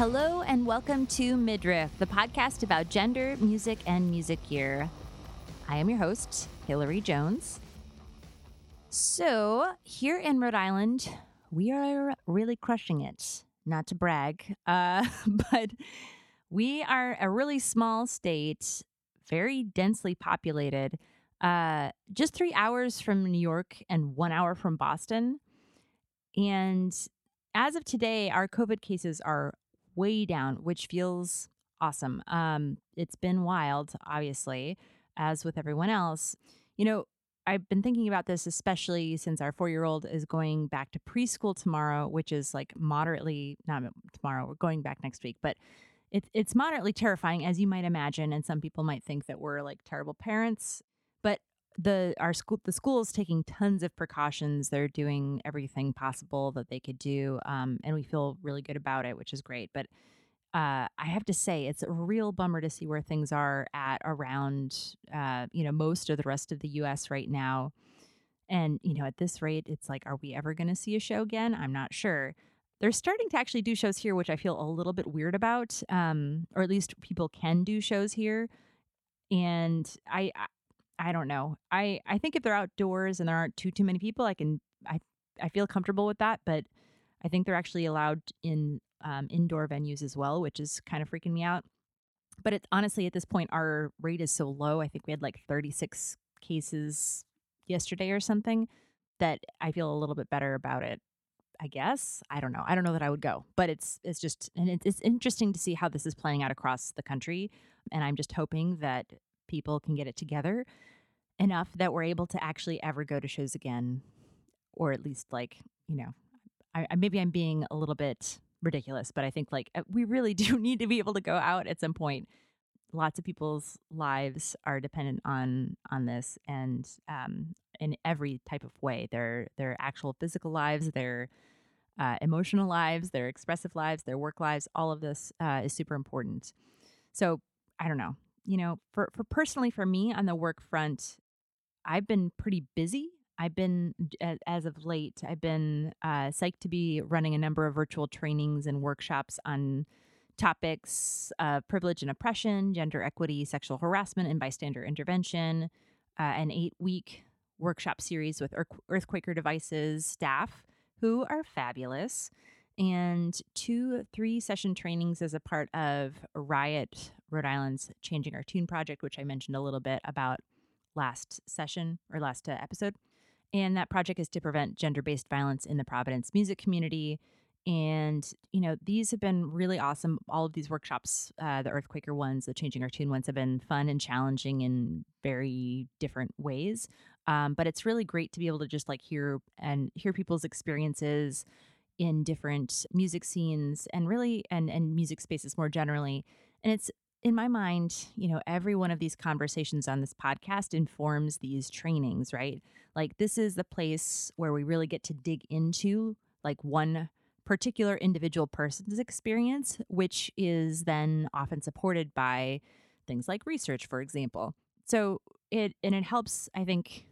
Hello and welcome to Midriff, the podcast about gender, music, and music gear. I am your host, Hilary Jones. So, here in Rhode Island, we are really crushing it. Not to brag, uh, but we are a really small state, very densely populated, uh, just three hours from New York and one hour from Boston. And as of today, our COVID cases are way down, which feels awesome. Um, it's been wild, obviously, as with everyone else. You know, I've been thinking about this, especially since our four year old is going back to preschool tomorrow, which is like moderately, not tomorrow, we're going back next week, but it, it's moderately terrifying, as you might imagine. And some people might think that we're like terrible parents. The our school the school is taking tons of precautions they're doing everything possible that they could do um, and we feel really good about it which is great but uh, i have to say it's a real bummer to see where things are at around uh, you know most of the rest of the us right now and you know at this rate it's like are we ever going to see a show again? I'm not sure. They're starting to actually do shows here which i feel a little bit weird about um, or at least people can do shows here and I, I don't know. I I think if they're outdoors and there aren't too too many people, I can I I feel comfortable with that. But I think they're actually allowed in um, indoor venues as well, which is kind of freaking me out. But it honestly at this point our rate is so low. I think we had like 36 cases yesterday or something that I feel a little bit better about it. I guess I don't know. I don't know that I would go, but it's it's just and it's, it's interesting to see how this is playing out across the country. And I'm just hoping that people can get it together enough that we're able to actually ever go to shows again, or at least like you know, I, I maybe I'm being a little bit ridiculous, but I think like uh, we really do need to be able to go out at some point. Lots of people's lives are dependent on on this, and um, in every type of way, their their actual physical lives, their uh, emotional lives, their expressive lives, their work lives, all of this uh, is super important. So I don't know you know, for for personally for me on the work front, I've been pretty busy. I've been as of late, I've been uh, psyched to be running a number of virtual trainings and workshops on topics of privilege and oppression, gender equity, sexual harassment, and bystander intervention. Uh, an eight week workshop series with Earthquaker Devices staff who are fabulous and two three session trainings as a part of Riot Rhode Island's Changing Our Tune project, which I mentioned a little bit about last session or last uh, episode. And that project is to prevent gender based violence in the Providence music community. And, you know, these have been really awesome. All of these workshops, uh, the Earthquaker ones, the Changing Our Tune ones, have been fun and challenging in very different ways. Um, but it's really great to be able to just like hear and hear people's experiences, in different music scenes and really and and music spaces more generally and it's in my mind you know every one of these conversations on this podcast informs these trainings right? Like this is the place where we really get to dig into like one particular individual person's experience which is then often supported by things like research for example. So it and it helps i think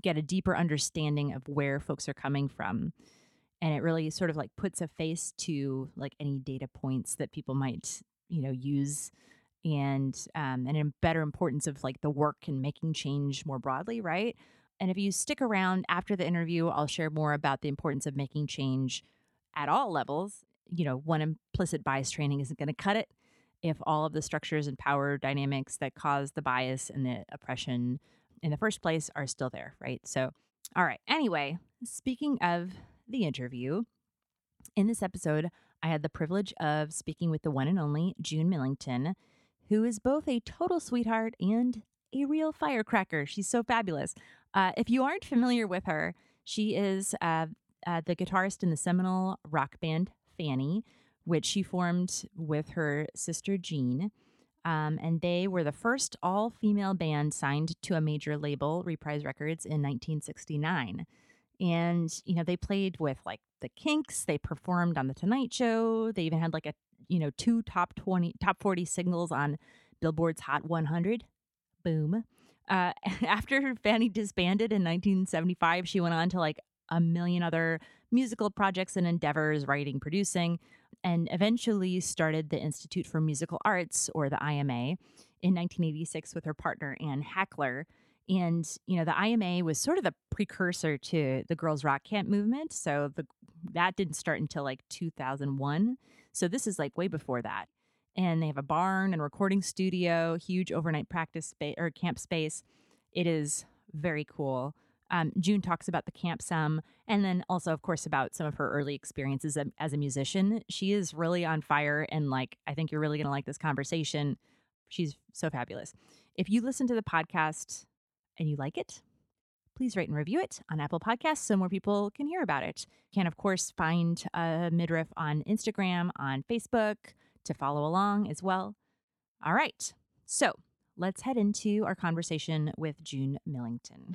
get a deeper understanding of where folks are coming from. And it really sort of like puts a face to like any data points that people might you know use and um, and a better importance of like the work and making change more broadly right and if you stick around after the interview i'll share more about the importance of making change at all levels you know one implicit bias training isn't going to cut it if all of the structures and power dynamics that cause the bias and the oppression in the first place are still there right so all right anyway speaking of the interview. In this episode, I had the privilege of speaking with the one and only June Millington, who is both a total sweetheart and a real firecracker. She's so fabulous. Uh, if you aren't familiar with her, she is uh, uh, the guitarist in the seminal rock band Fanny, which she formed with her sister Jean. Um, and they were the first all female band signed to a major label, Reprise Records, in 1969 and you know they played with like the kinks they performed on the tonight show they even had like a you know two top 20 top 40 singles on billboard's hot 100 boom uh, after fanny disbanded in 1975 she went on to like a million other musical projects and endeavors writing producing and eventually started the Institute for Musical Arts, or the IMA, in 1986 with her partner, Ann Hackler. And, you know, the IMA was sort of the precursor to the Girls Rock Camp movement. So the, that didn't start until like 2001. So this is like way before that. And they have a barn and recording studio, huge overnight practice space or camp space. It is very cool. Um, June talks about the camp some, and then also, of course, about some of her early experiences as, as a musician. She is really on fire, and like, I think you're really going to like this conversation. She's so fabulous. If you listen to the podcast and you like it, please rate and review it on Apple Podcasts so more people can hear about it. You can, of course, find uh, Midriff on Instagram, on Facebook to follow along as well. All right. So let's head into our conversation with June Millington.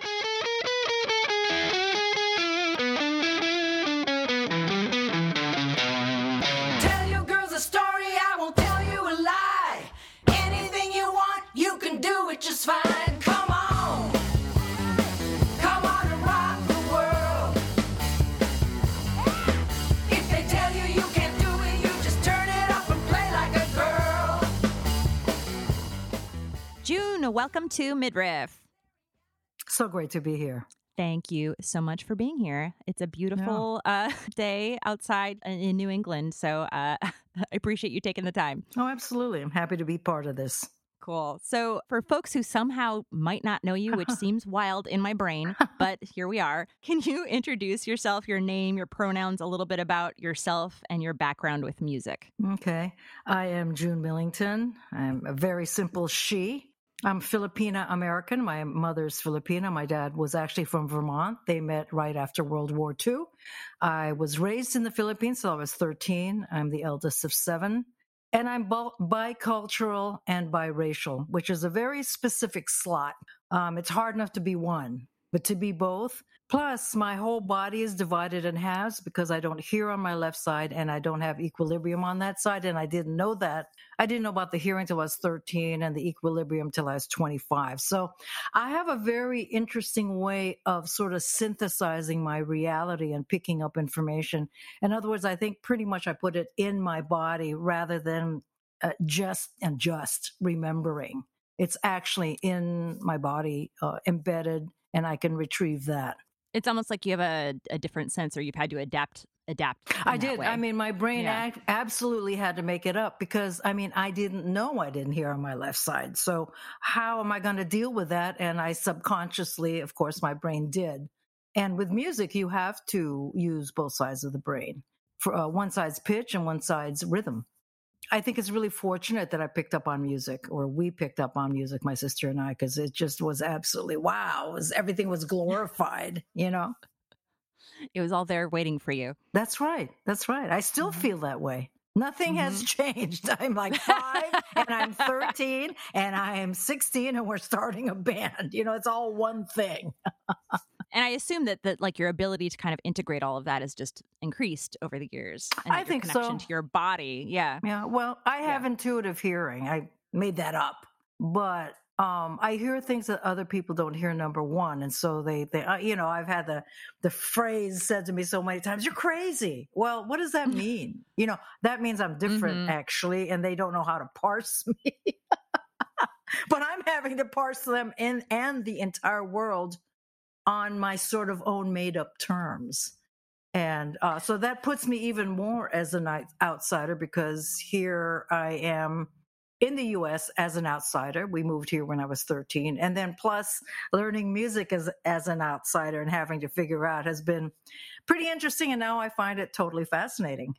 Welcome to Midriff. So great to be here. Thank you so much for being here. It's a beautiful uh, day outside in- in New England. So uh, I appreciate you taking the time. Oh, absolutely. I'm happy to be part of this. Cool. So, for folks who somehow might not know you, which seems wild in my brain, but here we are, can you introduce yourself, your name, your pronouns, a little bit about yourself and your background with music? Okay. I am June Millington. I'm a very simple she. I'm Filipina American. My mother's Filipina. My dad was actually from Vermont. They met right after World War II. I was raised in the Philippines, so I was 13. I'm the eldest of seven. And I'm bo- bicultural and biracial, which is a very specific slot. Um, it's hard enough to be one, but to be both. Plus, my whole body is divided in halves because I don't hear on my left side and I don't have equilibrium on that side. And I didn't know that. I didn't know about the hearing till I was 13 and the equilibrium till I was 25. So I have a very interesting way of sort of synthesizing my reality and picking up information. In other words, I think pretty much I put it in my body rather than uh, just and just remembering. It's actually in my body, uh, embedded, and I can retrieve that. It's almost like you have a, a different sense or you've had to adapt adapt. I did. way. I mean, my brain Yeah. ac- absolutely had to make it up because I mean, I didn't know I didn't hear on my left side. So how am I going to deal with that? And I subconsciously, of course, my brain did. And with music, you have to use both sides of the brain. For uh, one side's pitch and one side's rhythm. I think it's really fortunate that I picked up on music, or we picked up on music, my sister and I, because it just was absolutely wow. Was everything was glorified, you know. it was all there waiting for you. That's right. That's right. I still Mhm. feel that way. Nothing has changed. I'm like five and I'm 13 and I am 16 and we're starting a band. You know, it's all one thing. And I assume that that like your ability to kind of integrate all of that has just increased over the years. And I think connection so. to your body. Yeah. Yeah. Well, I have Yeah. intuitive hearing. I made that up, but um, I hear things that other people don't hear. Number one, and so they, they, uh, you know, I've had the the phrase said to me so many times, "You're crazy." Well, what does that mean? you know, that means I'm different, Mhm. actually, and they don't know how to parse me. but I'm having to parse them in and the entire world on my sort of own made up terms. And uh, so that puts me even more as an outsider because here I am in the US as an outsider. We moved here when I was 13. And then plus learning music as, as an outsider and having to figure out has been pretty interesting. And now I find it totally fascinating.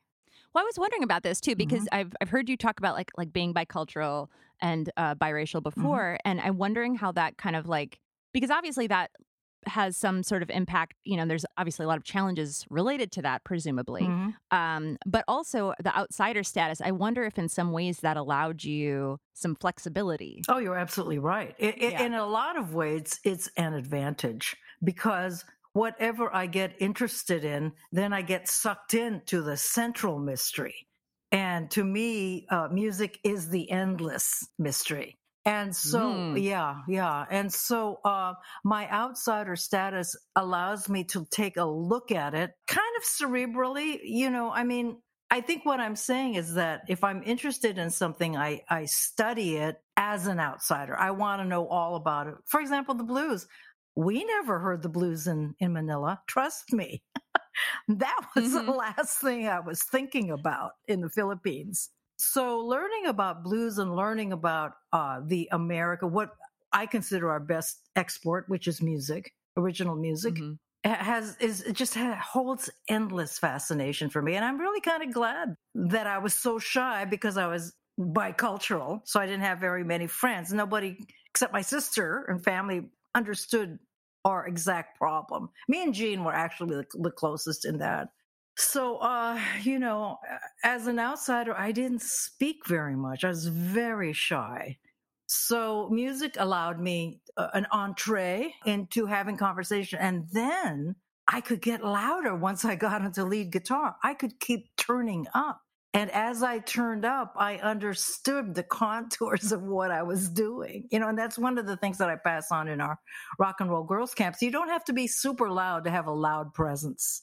Well, I was wondering about this too because Mm-hmm. I've I've heard you talk about like like being bicultural and uh, biracial Mm-hmm. before, and I'm wondering how that kind of like because obviously that has some sort of impact. You know, there's obviously a lot of challenges related to that, presumably. Mhm. Um, but also the outsider status. I wonder if in some ways that allowed you some flexibility. Oh, you're absolutely right. I- I- Yeah. In a lot of ways, it's an advantage because whatever I get interested in, then I get sucked into the central mystery. And to me, uh, music is the endless mystery. And so, Mm. yeah, yeah. And so, uh, my outsider status allows me to take a look at it kind of cerebrally. You know, I mean, I think what I'm saying is that if I'm interested in something, I, I study it as an outsider. I want to know all about it. For example, the blues. We never heard the blues in, in Manila. Trust me. that was mm-hmm. the last thing I was thinking about in the Philippines. So learning about blues and learning about uh, the America, what I consider our best export, which is music, original music, mm-hmm. has is it just holds endless fascination for me and i'm really kind of glad that i was so shy because i was bicultural so i didn't have very many friends. Nobody except my sister and family understood our exact problem. Me and jean were actually the, the closest in that so uh you know as an outsider i didn't speak very much i was very shy so music allowed me uh, an entree into having conversation. And then I could get louder once I got into lead guitar. I could keep turning up. And as I turned up, I understood the contours of what I was doing. You know, and that's one of the things that I pass on in our rock and roll girls camps. You don't have to be super loud to have a loud presence.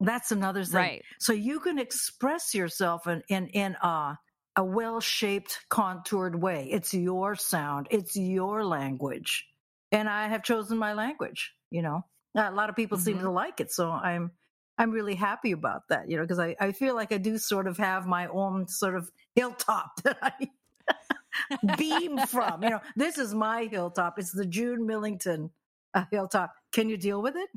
That's another thing. Right. So you can express yourself in in in uh a well shaped, contoured way. It's your sound, it's your language. And I have chosen my language, you know. A lot of people mm-hmm. seem to like it. So I'm I'm really happy about that, you know, because I, I feel like I do sort of have my own sort of hilltop that I beam from. You know, this is my hilltop. It's the June Millington uh, hilltop. Can you deal with it?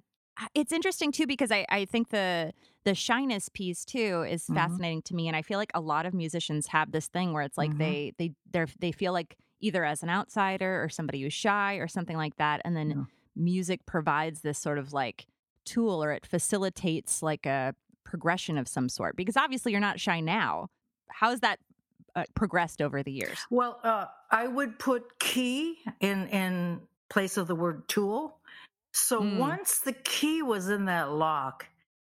It's interesting too because I, I think the the shyness piece too is mm-hmm. fascinating to me and i feel like a lot of musicians have this thing where it's like mm-hmm. they they they they feel like either as an outsider or somebody who's shy or something like that and then yeah. music provides this sort of like tool or it facilitates like a progression of some sort because obviously you're not shy now how has that uh, progressed over the years well uh, i would put key in in place of the word tool so mm. once the key was in that lock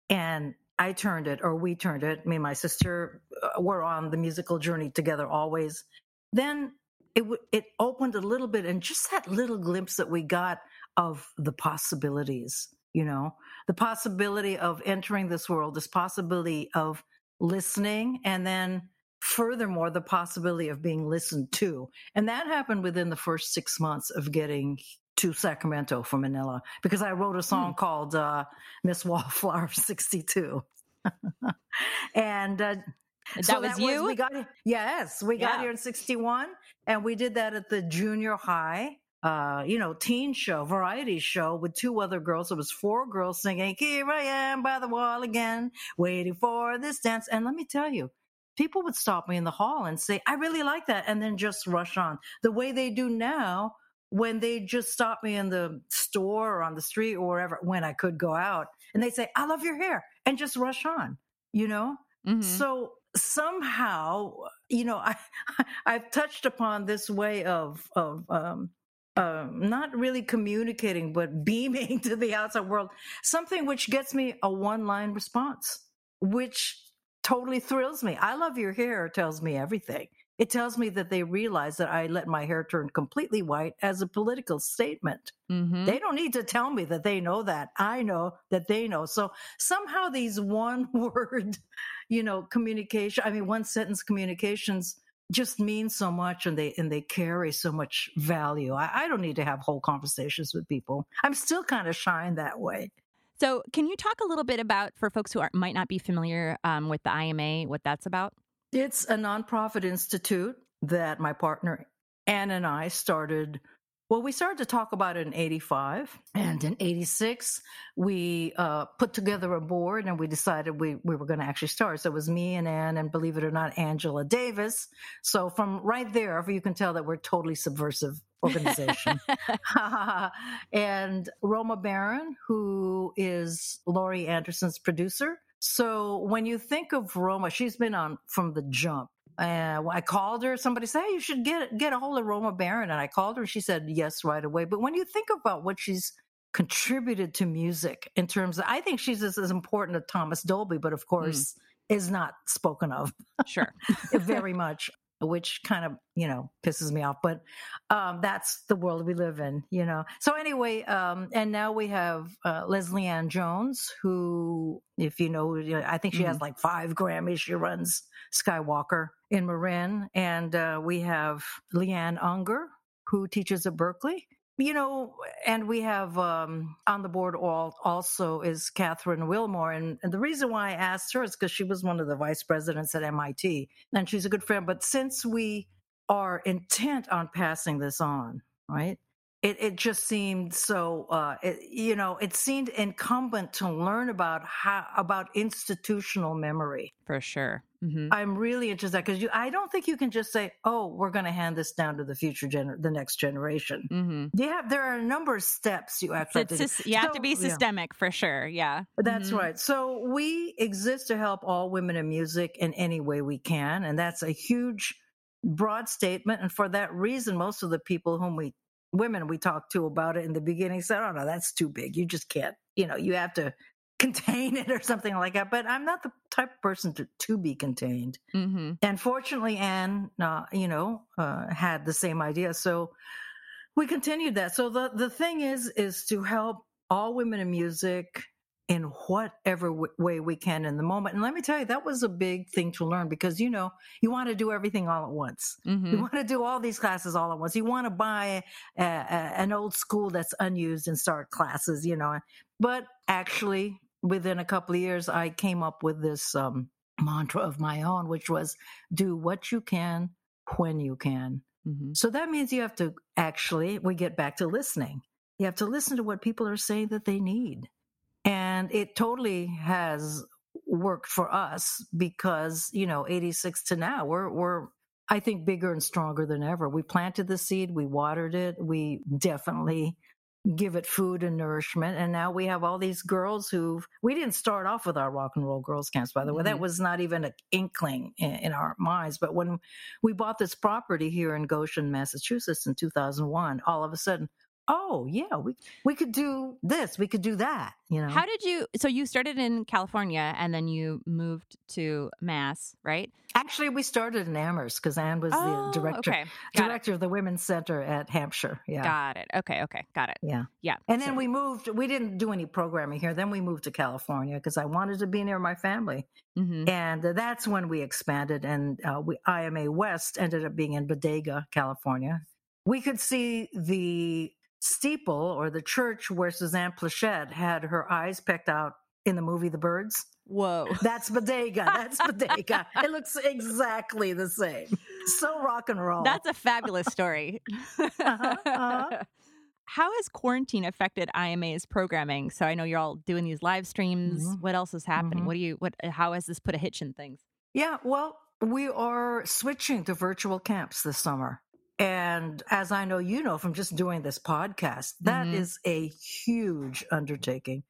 and I turned it, or we turned it. Me and my sister uh, were on the musical journey together always. Then it w- it opened a little bit, and just that little glimpse that we got of the possibilities. You know, the possibility of entering this world, this possibility of listening, and then furthermore, the possibility of being listened to. And that happened within the first six months of getting to Sacramento from Manila because I wrote a song hmm. called uh, Miss Wallflower 62. and uh, that so was that you? Was, we got yes, we got here in 61 and we did that at the junior high uh, you know, teen show, variety show with two other girls. It was four girls singing, Here I am by the wall again, waiting for this dance. And let me tell you, people would stop me in the hall and say, I really like that. And then just rush on. The way they do now when they just stop me in the store or on the street or wherever when I could go out and they say, I love your hair and just rush on, you know? Mm-hmm. So somehow, you know, I, I've touched upon this way of, of, um, uh, not really communicating, but beaming to the outside world, something which gets me a one line response, which totally thrills me. I love your hair tells me everything. It tells me that they realize that I let my hair turn completely white as a political statement. Mm-hmm. They don't need to tell me that they know that. I know that they know. So somehow these one word, you know, communication, I mean, one sentence communications just mean so much and they and they carry so much value. I, I don't need to have whole conversations with people. I'm still kind of shy in that way. So, can you talk a little bit about for folks who are, might not be familiar um, with the IMA, what that's about? It's a nonprofit institute that my partner Ann and I started. Well, we started to talk about it in 85. And in 86, we uh, put together a board and we decided we, we were going to actually start. So it was me and Ann, and believe it or not, Angela Davis. So from right there, you can tell that we're totally subversive organization. and Roma Baran, who is Laurie Anderson's producer, so when you think of Roma, she's been on from the jump. Uh, I called her. Somebody said, hey, "You should get get a hold of Roma Baran," and I called her. She said yes right away. But when you think about what she's contributed to music in terms of, I think she's as, as important as Thomas Dolby, but of hmm. course mm. is not spoken of. Sure, very much. Which kind of you know pisses me off. But um, that's the world we live in, you know. So anyway, um, and now we have uh, Leslie Ann Jones, who, if you know, I think she has like five Grammys. She runs Skywalker in Marin, and uh, we have Leanne Ungar, who teaches at Berkeley. You know, and we have um, on the board all, also is Kathryn Willmore. And, and the reason why I asked her is because she was one of the vice presidents at MIT and she's a good friend. But since we are intent on passing this on, right? It, it just seemed so, uh, it, you know, it seemed incumbent to learn about how, about institutional memory. For sure. hmm I'm really interested because you, I don't think you can just say, "Oh, we're going to hand this down to the future gener- the next generation." hmm Yeah, there are a number of steps you actually have to do. you have to be yeah. systemic for sure. Yeah. That's Mhm. right. So we exist to help all women in music in any way we can, and that's a huge, broad statement. And for that reason, most of the people whom we women we talked to about it in the beginning said, "Oh no, that's too big. You just can't. You know, you have to." contain it or something like that but i'm not the type of person to, to be contained hmm and fortunately ann uh, you know uh, had the same idea so we continued that so the, the thing is is to help all women in music in whatever w- way we can in the moment and let me tell you that was a big thing to learn because you know you want to do everything all at once. You hmm want to do all these classes all at once. You want to buy a, a, an old school that's unused and start classes you know but actually within a couple of years i came up with this um, mantra of my own which was do what you can when you can. Hmm so that means you have to actually we get back to listening. You have to listen to what people are saying that they need and it totally has worked for us because you know 86 to now we're we're i think bigger and stronger than ever. We planted the seed we watered it we definitely give it food and nourishment and now we have all these girls who we didn't start off with our rock and roll girls camps by the way. That Mhm. was not even an inkling in, in our minds. But when we bought this property here in goshen massachusetts in 2001 all of a sudden oh yeah we we could do this we could do that you know How did you? So you started in California and then you moved to Mass, right? actually we started in amherst because ann was Oh, the director Okay. Got it. director of the women's center at hampshire yeah Got it. Okay. Okay. Got it. Yeah. Yeah. And then So- we moved, we didn't do any programming here. Then we moved to California because I wanted to be near my family. Mhm. And that's when we expanded. And uh, we, IMA West ended up being in Bodega, California. We could see the steeple or the church where Suzanne Pleshette had her eyes pecked out in the movie The Birds. Whoa. That's Bodega. That's Bodega. it looks exactly the same. So rock and roll. That's a fabulous story. Uh-huh, uh-huh. How has quarantine affected IMA's programming? So I know you're all doing these live streams. Mhm. What else is happening? Mhm. What do you? What? How has this put a hitch in things? Yeah, well, we are switching to virtual camps this summer. And as I know you know from just doing this podcast, that Mhm. is a huge undertaking.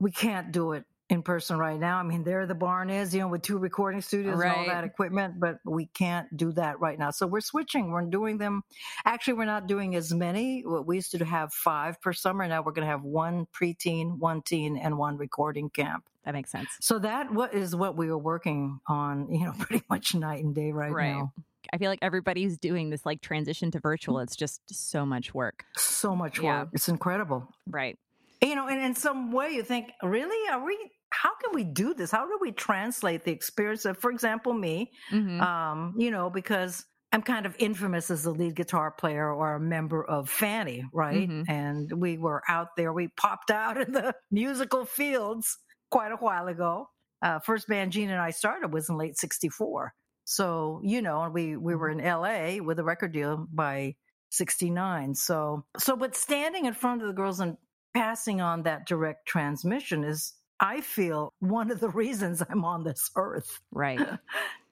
We can't do it in person right now. I mean, there the barn is, you know, with two recording studios and all Right. that equipment, but we can't do that right now. So we're switching. We're doing them. Actually, we're not doing as many. We used to have five per summer. Now we're going to have one preteen, one teen, and one recording camp. That makes sense. So that what is what we are working on, you know, pretty much night and day right, Right. now. I feel like everybody's doing this like transition to virtual. It's just so much work. So much work. Yeah. It's incredible. Right. You know, and in some way you think, really? Are we how can we do this? How do we translate the experience of, for example, me, Mhm. um, you know, because I'm kind of infamous as a lead guitar player or a member of Fanny, right? Mhm. And we were out there, we popped out in the musical fields quite a while ago. Uh, first band Jean and I started was in late 64. So, you know, we, we were in LA with a record deal by 69. So, so, but standing in front of the girls and passing on that direct transmission is, I feel, one of the reasons I'm on this earth. right.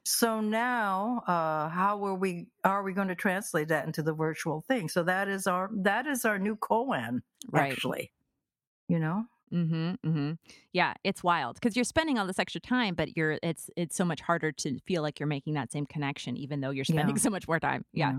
So now, uh, how are we? Are we going to translate that into the virtual thing? So that is our that is our new koan, Right. actually. You know, Mm-hmm. Mm-hmm. Yeah, it's wild because you're spending all this extra time, but you're it's it's so much harder to feel like you're making that same connection, even though you're spending Yeah. so much more time. Yeah.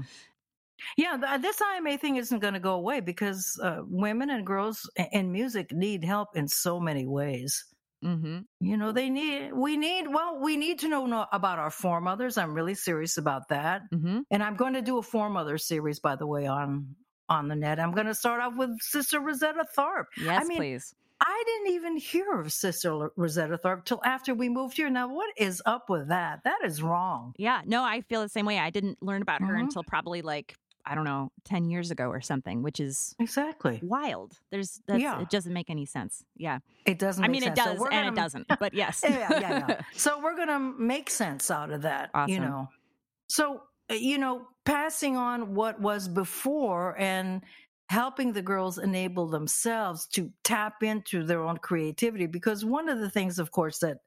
yeah. th- this IMA thing isn't going to go away because uh, women and girls i- in music need help in so many ways. Mm-hmm. You know, they need, we need, well, we need to know about our foremothers. I'm really serious about that. Mm-hmm. And I'm going to do a foremother series, by the way, on on the net. I'm going to start off with Sister Rosetta Tharpe. Yes, mean, please. I didn't even hear of Sister Rosetta Tharpe till after we moved here. Now, what is up with that? That is wrong. Yeah, no, I feel the same way. I didn't learn about her Mhm. until probably like I don't know, ten years ago or something, which is Exactly. wild. There's that's, Yeah. it doesn't make any sense. Yeah, It doesn't. I make mean it sense. Does we're and it gonna- doesn't, but yes. yeah, yeah, yeah. So we're gonna make sense out of that. You know. So uh, you know, passing on what was before and helping the girls enable themselves to tap into their own creativity because one of the things of course that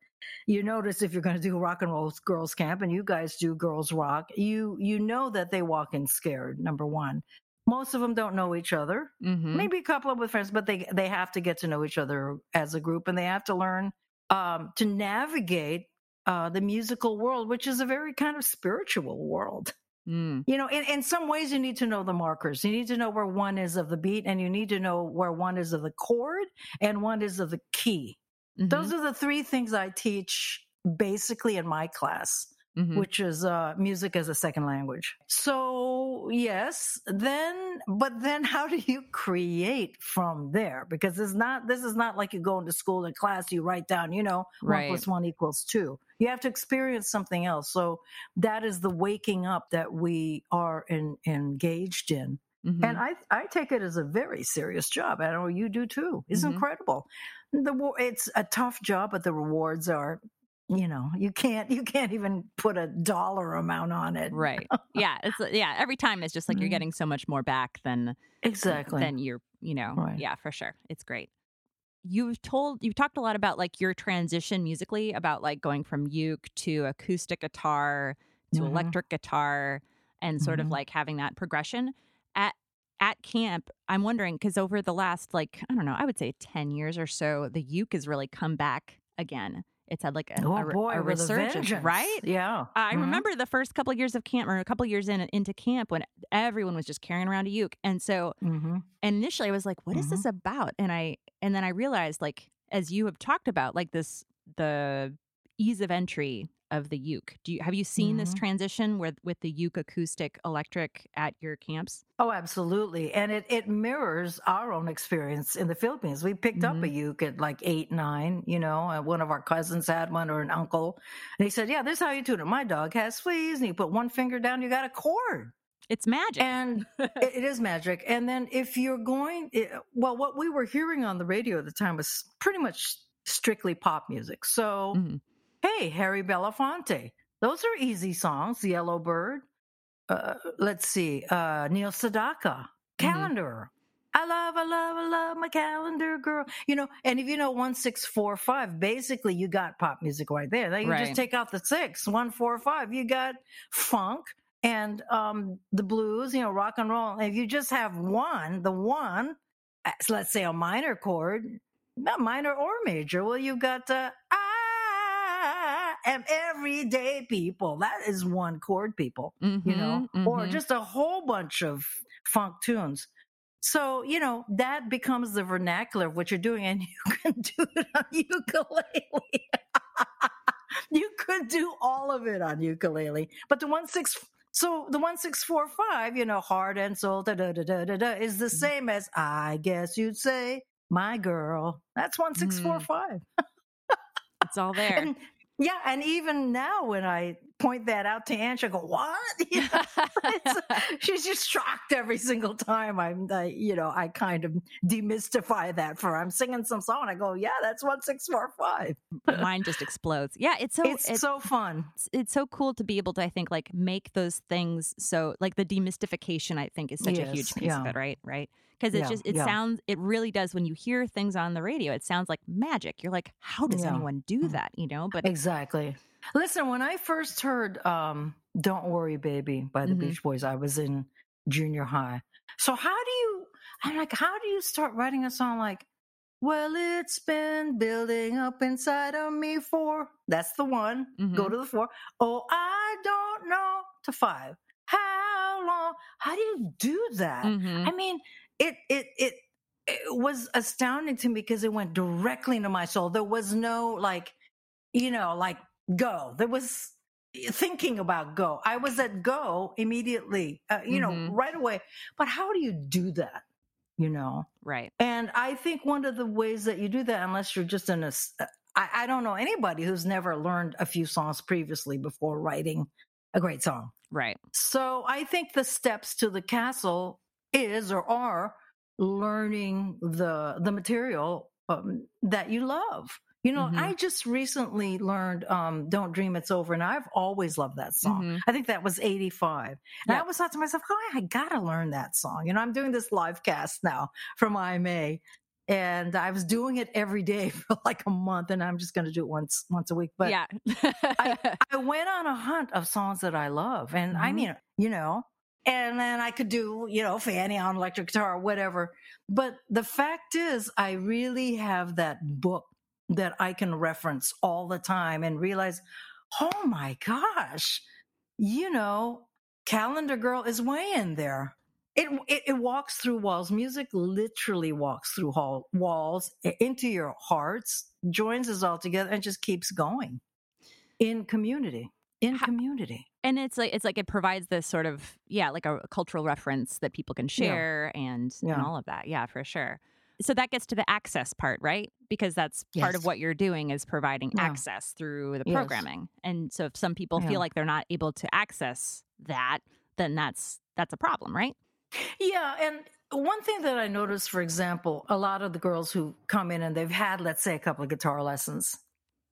you notice if you're going to do rock and roll girls camp and you guys do girls rock you you know that they walk in scared number 1 most of them don't know each other. Mm-hmm. maybe a couple of with friends but they they have to get to know each other as a group and they have to learn um, to navigate uh, the musical world which is a very kind of spiritual world Mm. you know in, in some ways you need to know the markers you need to know where one is of the beat and you need to know where one is of the chord and one is of the key Mhm. those are the three things i teach basically in my class Mhm. which is uh, music as a second language. So yes, then, but then how do you create from there? Because it's not, this is not like you go into school and class, you write down, you know, Right. one plus one equals two. You have to experience something else. So that is the waking up that we are in, engaged in. Mhm. And I, I take it as a very serious job. I know you do too. It's Mhm. incredible. The it's a tough job, but the rewards are, you know, you can't you can't even put a dollar amount on it. right. Yeah, it's yeah. Every time it's just like you're Mhm. getting so much more back than Exactly. than you're you know. Right. Yeah, for sure. It's great. You've told you've talked a lot about like your transition musically about like going from uke to acoustic guitar to Mhm. electric guitar and sort of Mhm. like having that progression at at camp i'm wondering because over the last like i don't know i would say 10 years or so the uke has really come back again it's had like a, oh a, boy, a resurgence right Yeah. I Mhm. remember the first couple of years of camp, or a couple of years in into camp, when everyone was just carrying around a uke, and so Mhm. and initially I was like, "What is this about?" And I and then I realized, like, as you have talked about, like this the ease of entry of the uke. Do you have you seen this Mhm. transition with with the uke acoustic electric at your camps? Oh, absolutely. And it, it mirrors our own experience in the Philippines. We picked up a Mhm. uke at like eight, nine, you know, one of our cousins had one or an uncle. And he said, Yeah, this is how you tune it. My dog has fleas. And you put one finger down, you got a chord. It's magic. And it, is magic. And then if you're going, it, well, what we were hearing on the radio at the time was pretty much strictly pop music. So, Mhm. Hey, Harry Belafonte, those are easy songs. Yellow Bird. Uh, let's see, uh, Neil Sedaka, Calendar. I love, I love, I love my calendar girl. You know, and if you know one, six, four, five, basically you got pop music right there. Then you Right. just take out the six, one, four, five. You got funk and um the blues, you know, rock and roll. If you just have one, the one, let's say a minor chord, not minor or major. Well, you've got uh, I am everyday people. That is one chord, people you mm-hmm, know, Mhm, or mm-hmm. just a whole bunch of funk tunes. So, you know, that becomes the vernacular of what you're doing, and you can do it on ukulele. you could do all of it on ukulele. But the one six so the one six four five, you know, heart and soul da da da da da, da is the mm-hmm. same as I guess you'd say, my girl. That's one six four mm. five. it's all there. And yeah, and even now when I point that out to Ange, I go, "What?" You know, she's just shocked every single time. I'm, I, you know, I kind of demystify that for her. I'm singing some song. I go, "Yeah, that's one six four five. Mine just explodes. Yeah, it's so It's it- so fun. it's, it's so cool to be able to i think like make those things so like the demystification i think is such a huge Yes, piece of it right right because it Yeah, just it yeah. sounds it really does when you hear things on the radio it sounds like magic you're like how does Yeah. anyone do Mm. that you know but Exactly. Listen, when I first heard um, "Don't Worry, Baby" by the Mhm. Beach Boys, I was in junior high. So how do you? I'm like, how do you start writing a song like? Well, it's been building up inside of me for. That's the one. Go Mhm. to the four. Oh, I don't know to five. How long? How do you do that? Mhm. I mean, it it it it was astounding to me because it went directly into my soul. There was no like, you know, like go. There was thinking about go. I was at go immediately, uh, you Mhm. know, right away. But how do you do that? You know, Right. and I think one of the ways that you do that, unless you're just in a, uh, I, I don't know anybody who's never learned a few songs previously before writing a great song. Right. So I think the steps to the castle is or are learning the the material um, that you love. You know, Mhm. I just recently learned um, "Don't Dream It's Over," and I've always loved that song. Mhm. I think that was '85, and I Yep. always thought to myself, "Oh, I gotta learn that song." You know, I'm doing this live cast now from IMA, and I was doing it every day for like a month, and I'm just going to do it once once a week. But yeah. I went on a hunt of songs that I love. And I Mhm. mean, you know, and then I could do, you know, Fanny on electric guitar or whatever. But the fact is, I really have that book that I can reference all the time and realize, oh my gosh, you know, Calendar Girl is way in there. It, it, it walks through walls. Music literally walks through hall, walls into your hearts, joins us all together, and just keeps going in community. In How- community. and it's like it's like it provides this sort of yeah like a cultural reference that people can share and, and Yeah. all of that yeah for sure so that gets to the access part right because that's part of what you're doing is providing Yeah. access through the Yes. programming and so if some people Yeah. feel like they're not able to access that then that's that's a problem right Yeah, and one thing that I noticed, for example, a lot of the girls who come in and they've had, let's say, a couple of guitar lessons,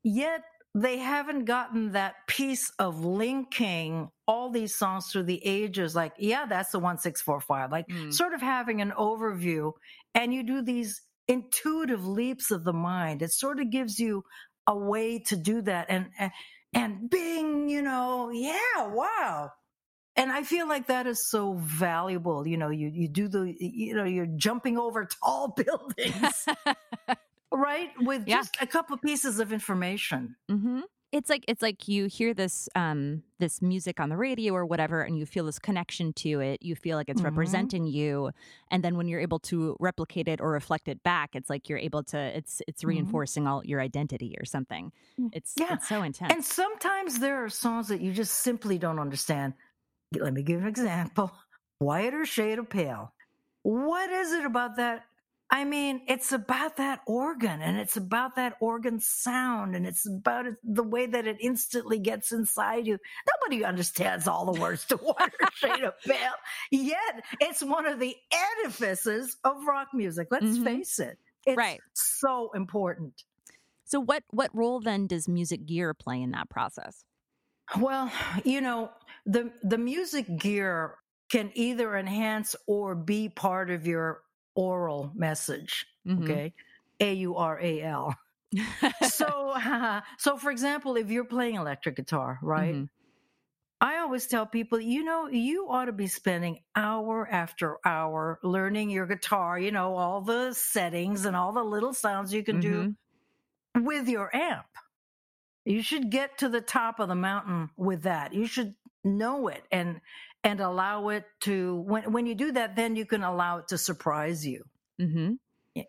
yet they haven't gotten that piece of linking all these songs through the ages. Like, yeah, that's the one six four five. Like, Mm. sort of having an overview, and you do these intuitive leaps of the mind. It sort of gives you a way to do that, and and, and bing, you know, yeah, wow and i feel like that is so valuable you know you you do the you know you're jumping over tall buildings right with Yeah. just a couple pieces of information hmm It's like it's like you hear this um this music on the radio or whatever, and you feel this connection to it. You feel like it's Mhm. representing you, and then when you're able to replicate it or reflect it back, it's like you're able to. It's it's Mhm. reinforcing all your identity or something. Mm. It's Yeah. it's so intense. and sometimes there are songs that you just simply don't understand let me give an example whiter shade of pale what is it about that I mean, it's about that organ and it's about that organ sound and it's about the way that it instantly gets inside you. Nobody understands all the words to Whiter Shade of Pale, yet it's one of the edifices of rock music. Let's Mhm. face it. It's Right. so important. so what what role then does music gear play in that process? Well, you know, the the music gear can either enhance or be part of your oral message. Mhm. Okay. A U R A L. so so for example if you're playing electric guitar right Mhm. i always tell people you know you ought to be spending hour after hour learning your guitar you know all the settings and all the little sounds you can do with your amp you should get to the top of the mountain with that you should know it and and allow it to when when you do that then you can allow it to surprise you. Mhm.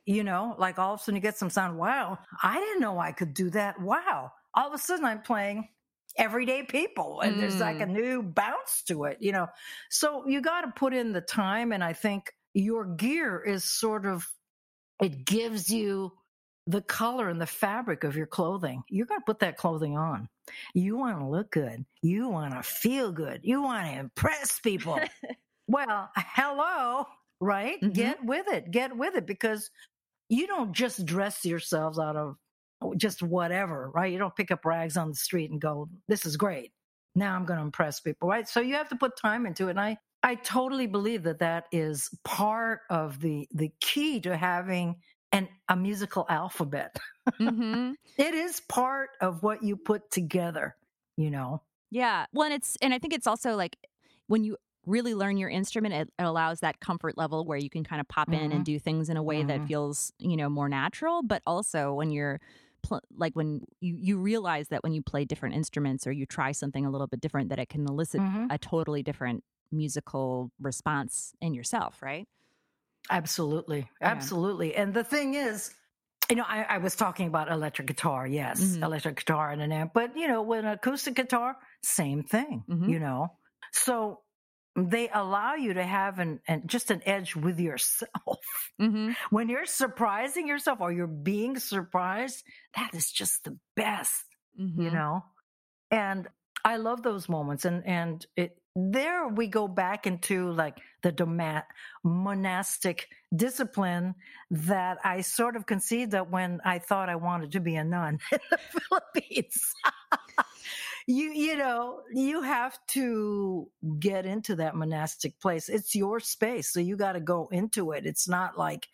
You know like all of a sudden you get some sound wow i didn't know i could do that. Wow. All of a sudden i'm playing everyday people and there's like a new bounce to it you know? So you got to put in the time and i think your gear is sort of it gives you the color and the fabric of your clothing. You're going to put that clothing on you want to look good. You want to feel good. You want to impress people. Well hello right? Mhm. get with it. Get with it because you don't just dress yourselves out of just whatever right? You don't pick up rags on the street and go this is great. Now i'm going to impress people right? So you have to put time into it and i i totally believe that that is part of the the key to having an a musical alphabet Mhm. it is part of what you put together you know Yeah. Well, and it's and I think it's also like when you really learn your instrument, it, it allows that comfort level where you can kind of pop in and do things in a way that Mhm. feels you know more natural. But also when you're pl- like when you you realize that when you play different instruments or you try something a little bit different, that it can elicit Mhm. a totally different musical response in yourself, right? Absolutely. Absolutely. And the thing is, you know, I, I was talking about electric guitar, yes, Mhm. electric guitar and an amp, but you know, with an acoustic guitar, same thing, Mhm. you know. So they allow you to have an, an just an edge with yourself. Mm-hmm. when you're surprising yourself or you're being surprised, that is just the best, Mm-hmm. you know. And I love those moments, and and it there we go back into like the doma- monastic discipline that I sort of conceived that when I thought I wanted to be a nun in the Philippines. you you know you have to get into that monastic place it's your space so you got to go into it it's not like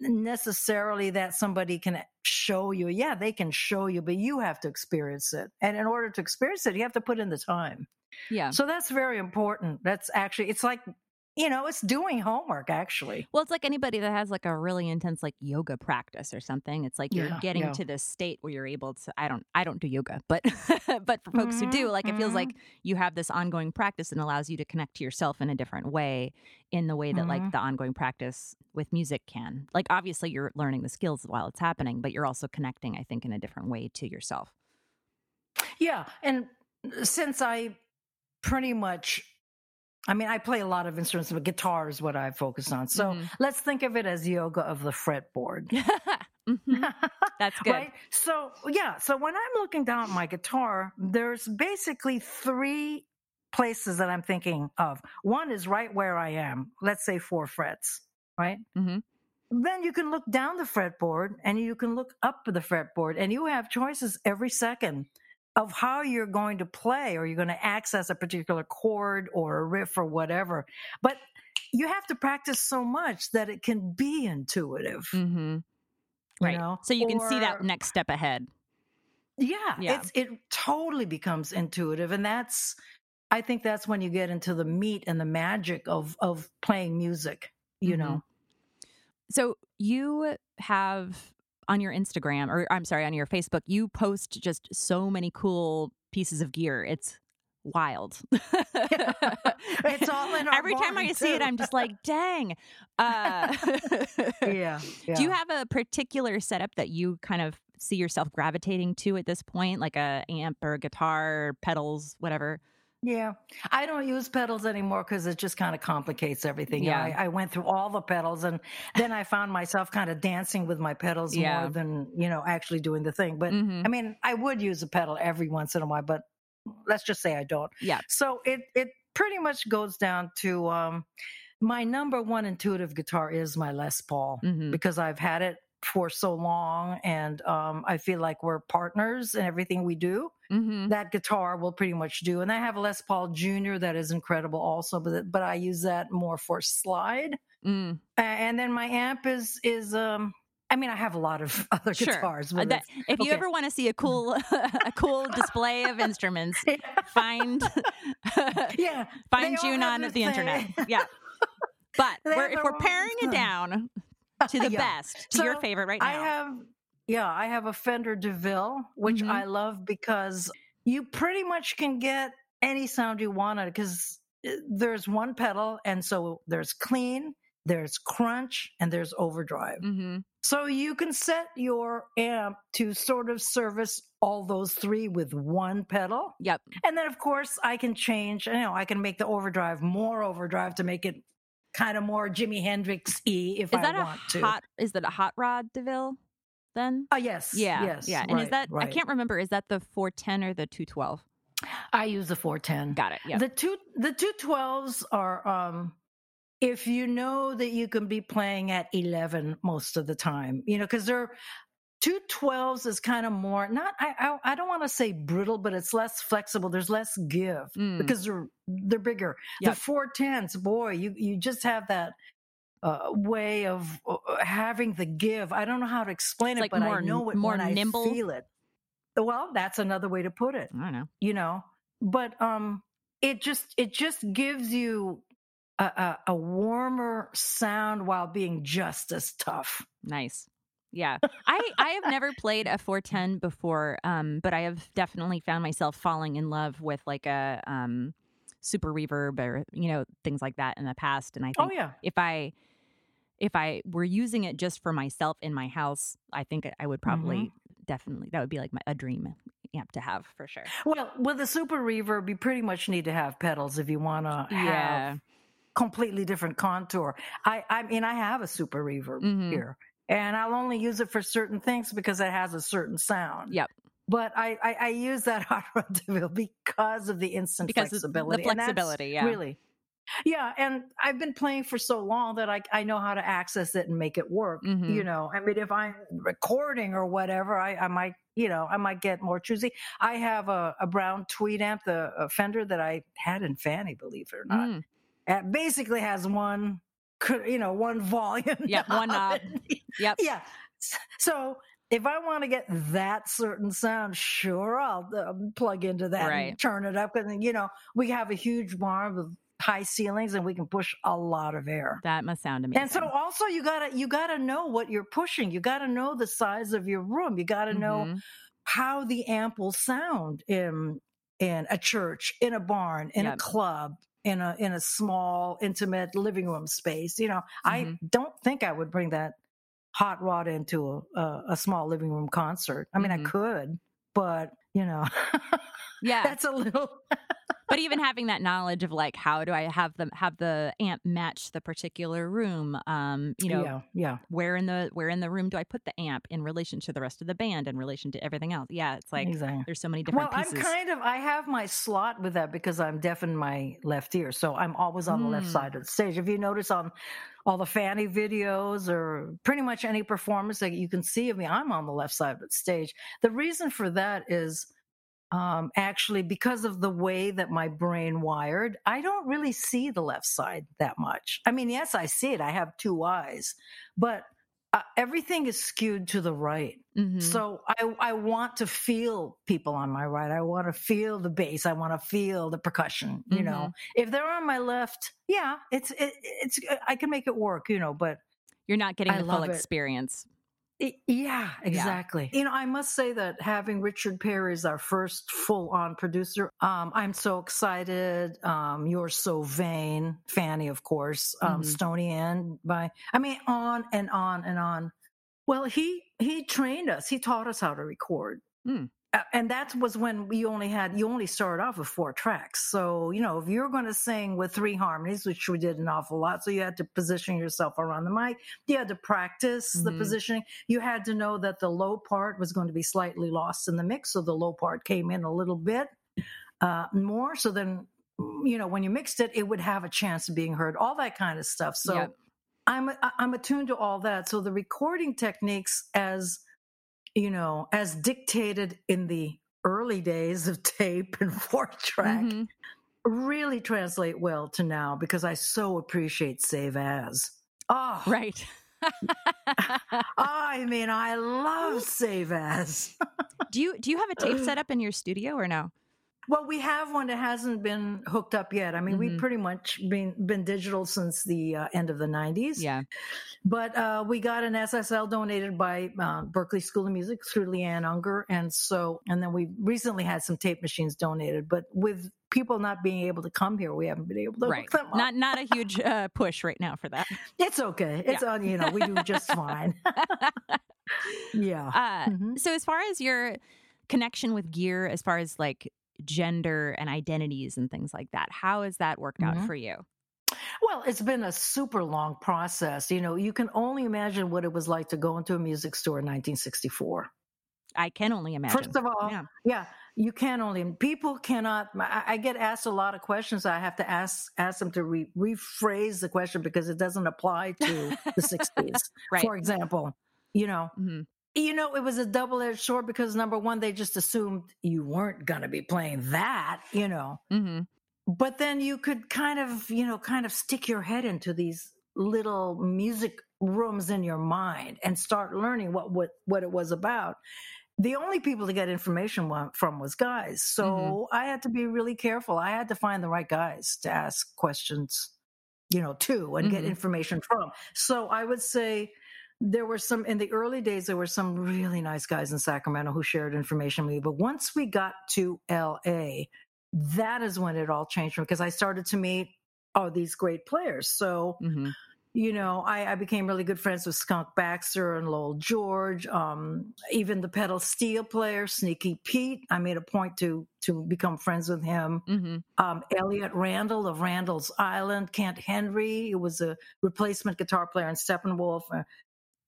necessarily that somebody can show you yeah they can show you but you have to experience it. And in order to experience it you have to put in the time. Yeah. so that's very important. That's actually it's like you know it's doing homework actually Well, it's like anybody that has like a really intense like yoga practice or something. It's like you're Yeah, getting yeah. to this state where you're able to. I don't. I don't do yoga, but but for folks who do, Mhm, like it feels mhm. like you have this ongoing practice and allows you to connect to yourself in a different way, in the way that like Mhm. the ongoing practice with music can. Like obviously you're learning the skills while it's happening, but you're also connecting. I think in a different way to yourself. Yeah, and since I pretty much, I mean, I play a lot of instruments, but guitar is what I focus on. So Mhm. let's think of it as yoga of the fretboard. Mhm. That's good. Right? So, yeah, so when I'm looking down at my guitar, there's basically three places that I'm thinking of. One is right where I am, let's say four frets, right? hmm Then you can look down the fretboard and you can look up the fretboard, and you have choices every second of how you're going to play or you're going to access a particular chord or a riff or whatever. But you have to practice so much that it can be intuitive. hmm you Right. know? so you can see that next step ahead. Yeah, Yeah. it's it totally becomes intuitive, and that's I think that's when you get into the meat and the magic of of playing music. You Mhm. know, So you have on your Instagram, or I'm sorry, on your Facebook, you post just so many cool pieces of gear. It's wild. It's all in our Every time I barn, see it. I'm just like, dang. Uh, yeah, yeah. Do you have a particular setup that you kind of see yourself gravitating to at this point, like a amp or a guitar, pedals, whatever? Yeah, I don't use pedals anymore because it just kind of complicates everything. Yeah. I, I went through all the pedals, and then I found myself kind of dancing with my pedals Yeah. more than you know actually doing the thing. But Mhm. I mean, I would use a pedal every once in a while, but let's just say I don't. Yeah. So it it pretty much goes down to um, my number one intuitive guitar is my Les Paul Mhm. because I've had it for so long, and um, I feel like we're partners in everything we do Mhm. that guitar will pretty much do. And I have a Les Paul Junior that is incredible also, but but I use that more for slide. Mm. And then my amp is is um I mean I have a lot of other Sure. guitars. Uh, But that- if you okay. ever want to see a cool, a cool display of instruments, find yeah, find June on the internet. Yeah, but we're, if we're paring it down to the Yeah. best, to your favorite right now. I have yeah, I have a Fender DeVille, which Mhm. I love because you pretty much can get any sound you want on it because there's one pedal, and so there's clean, there's crunch, and there's overdrive. hmm So you can set your amp to sort of service all those three with one pedal. Yep. And then of course I can change, you know, I can make the overdrive more overdrive to make it kind of more Jimi Hendrix y if Is I that a want to. hot? Is that a hot rod Deville? Then Oh yes. yeah, Yes. yeah. And is right, that I can't remember? Is that the four ten or the two twelve? I use the 410. Got it. Yeah. The two the two twelves are um if you know that you can be playing at eleven most of the time, you know, because they're two twelves is kind of more not I I, I don't want to say brittle, but it's less flexible. There's less give Mm. because they're they're bigger. Yep. The four tens, boy, you you just have that. Uh, way of uh, having the give. I don't know how to explain It's it, like but more I know it more when nimble? I feel it. Well, that's another way to put it I don't know. you know but um it just it just gives you a, a, a warmer sound while being just as tough Nice. Yeah. I I have never played a 410 before, um, but I have definitely found myself falling in love with like a um super reverb or you know things like that in the past and I think oh yeah if I if I were using it just for myself in my house, I think I would probably Mm-hmm. definitely that would be like my, a dream amp to have for sure. Well, with the super reverb, you pretty much need to have pedals if you want to Yeah. have completely different contour. I, I mean, I have a super reverb Mhm. here, and I'll only use it for certain things because it has a certain sound. Yep. But I, I, I use that hot rod DeVille because of the instant Because of the flexibility. and that's flexibility, yeah. Really. Yeah, and I've been playing for so long that I I know how to access it and make it work. Mhm. You know, I mean, if I'm recording or whatever, I, I might you know I might get more choosy. I have a, a brown tweed amp, the a Fender that I had in Fanny, believe it or not. Mm. It basically has one, you know, one volume. Yep, one knob. Yep. Yeah. So if I want to get that certain sound, sure, I'll uh, plug into that Right. and turn it up. And you know, we have a huge barn with high ceilings, and we can push a lot of air. That must sound amazing. And so also you gotta you gotta know what you're pushing. You gotta know the size of your room. You gotta know Mhm. how the amp will sound in in a church, in a barn, in Yep. a club, in a in a small intimate living room space. You know, I Mhm. don't think I would bring that hot rod into a, a, a small living room concert. I mean, Mhm. I could, but you know, Yeah. that's a little. but even having that knowledge of like how do I have them have the amp match the particular room? Um, you know, yeah, yeah, where in the where in the room do I put the amp in relation to the rest of the band in relation to everything else? Yeah, it's like exactly. there's so many Well, different pieces. Well, I'm kind of I have my slot with that because I'm deaf in my left ear, so I'm always on the left Mm. side of the stage. If you notice on all the Fanny videos or pretty much any performance that you can see of me, I'm on the left side of the stage. The reason for that is um, actually because of the way that my brain wired. I don't really see the left side that much. I mean, yes, I see it. I have two eyes, but uh, everything is skewed to the right. Mhm. So I I want to feel people on my right. I want to feel the bass. I want to feel the percussion. You know, Mm-hmm. if they're on my left, yeah, it's it, it's I can make it work. You know, but You're not getting I the full it. experience. Yeah, exactly. You know, I must say that having Richard Perry as our first full on producer, um, I'm so excited. Um, You're so vain, Fanny, of course, um, Mhm. Stoney End by I mean, on and on and on. Well, he he trained us. He taught us how to record. Hmm. And that was when you only had you only started off with four tracks so you know if you're going to sing with three harmonies which we did an awful lot so you had to position yourself around the mic you had to practice the Mhm. positioning you had to know that the low part was going to be slightly lost in the mix so the low part came in a little bit uh, more so then you know when you mixed it it would have a chance of being heard all that kind of stuff so Yep. I'm I'm attuned to all that. So the recording techniques, as you know, as dictated in the early days of tape and four track, Mhm. really translate well to now because I so appreciate Save As. Oh, Right. I mean, I love Save As. do you do you have a tape set up in your studio or no? Well, we have one that hasn't been hooked up yet. I mean, Mhm. we've pretty much been been digital since the uh, end of the '90s. Yeah. But uh, we got an SSL donated by uh, Berklee School of Music through Leanne Ungar, and so and then we recently had some tape machines donated. But with people not being able to come here, we haven't been able to Right. hook them up. Not not a huge uh, push right now for that. it's okay. It's on. You know, we do just fine. yeah. Uh, Mhm. So as far as your connection with gear, as far as like gender and identities and things like that, how has that worked out Mhm. for you? Well, it's been a super long process. You know, you can only imagine what it was like to go into a music store in 1964. I can only imagine. First of all, Yeah. yeah. you can only people cannot. I, I get asked a lot of questions. I have to ask ask them to re, rephrase the question because it doesn't apply to the '60s. Right. For example, you know, Mhm. You know, it was a double edged sword because number one, they just assumed you weren't going to be playing that, you know. Mhm. But then you could kind of, you know, kind of stick your head into these little music rooms in your mind and start learning what what what it was about the only people to get information from was guys. So I had to be really careful. I had to find the right guys to ask questions, you know, to and get Mhm. information from. So I would say there were some in the early days, there were some really nice guys in Sacramento who shared information with me. But once we got to LA, that is when it all changed because I started to meet all these great players. So Mhm. you know, I, I became really good friends with Skunk Baxter and Lowell George. Um, even the pedal steel player, Sneaky Pete. I made a point to to become friends with him. hmm Um, Elliot Randall of Randall's Island, Kent Henry, who was a replacement guitar player in Steppenwolf, uh,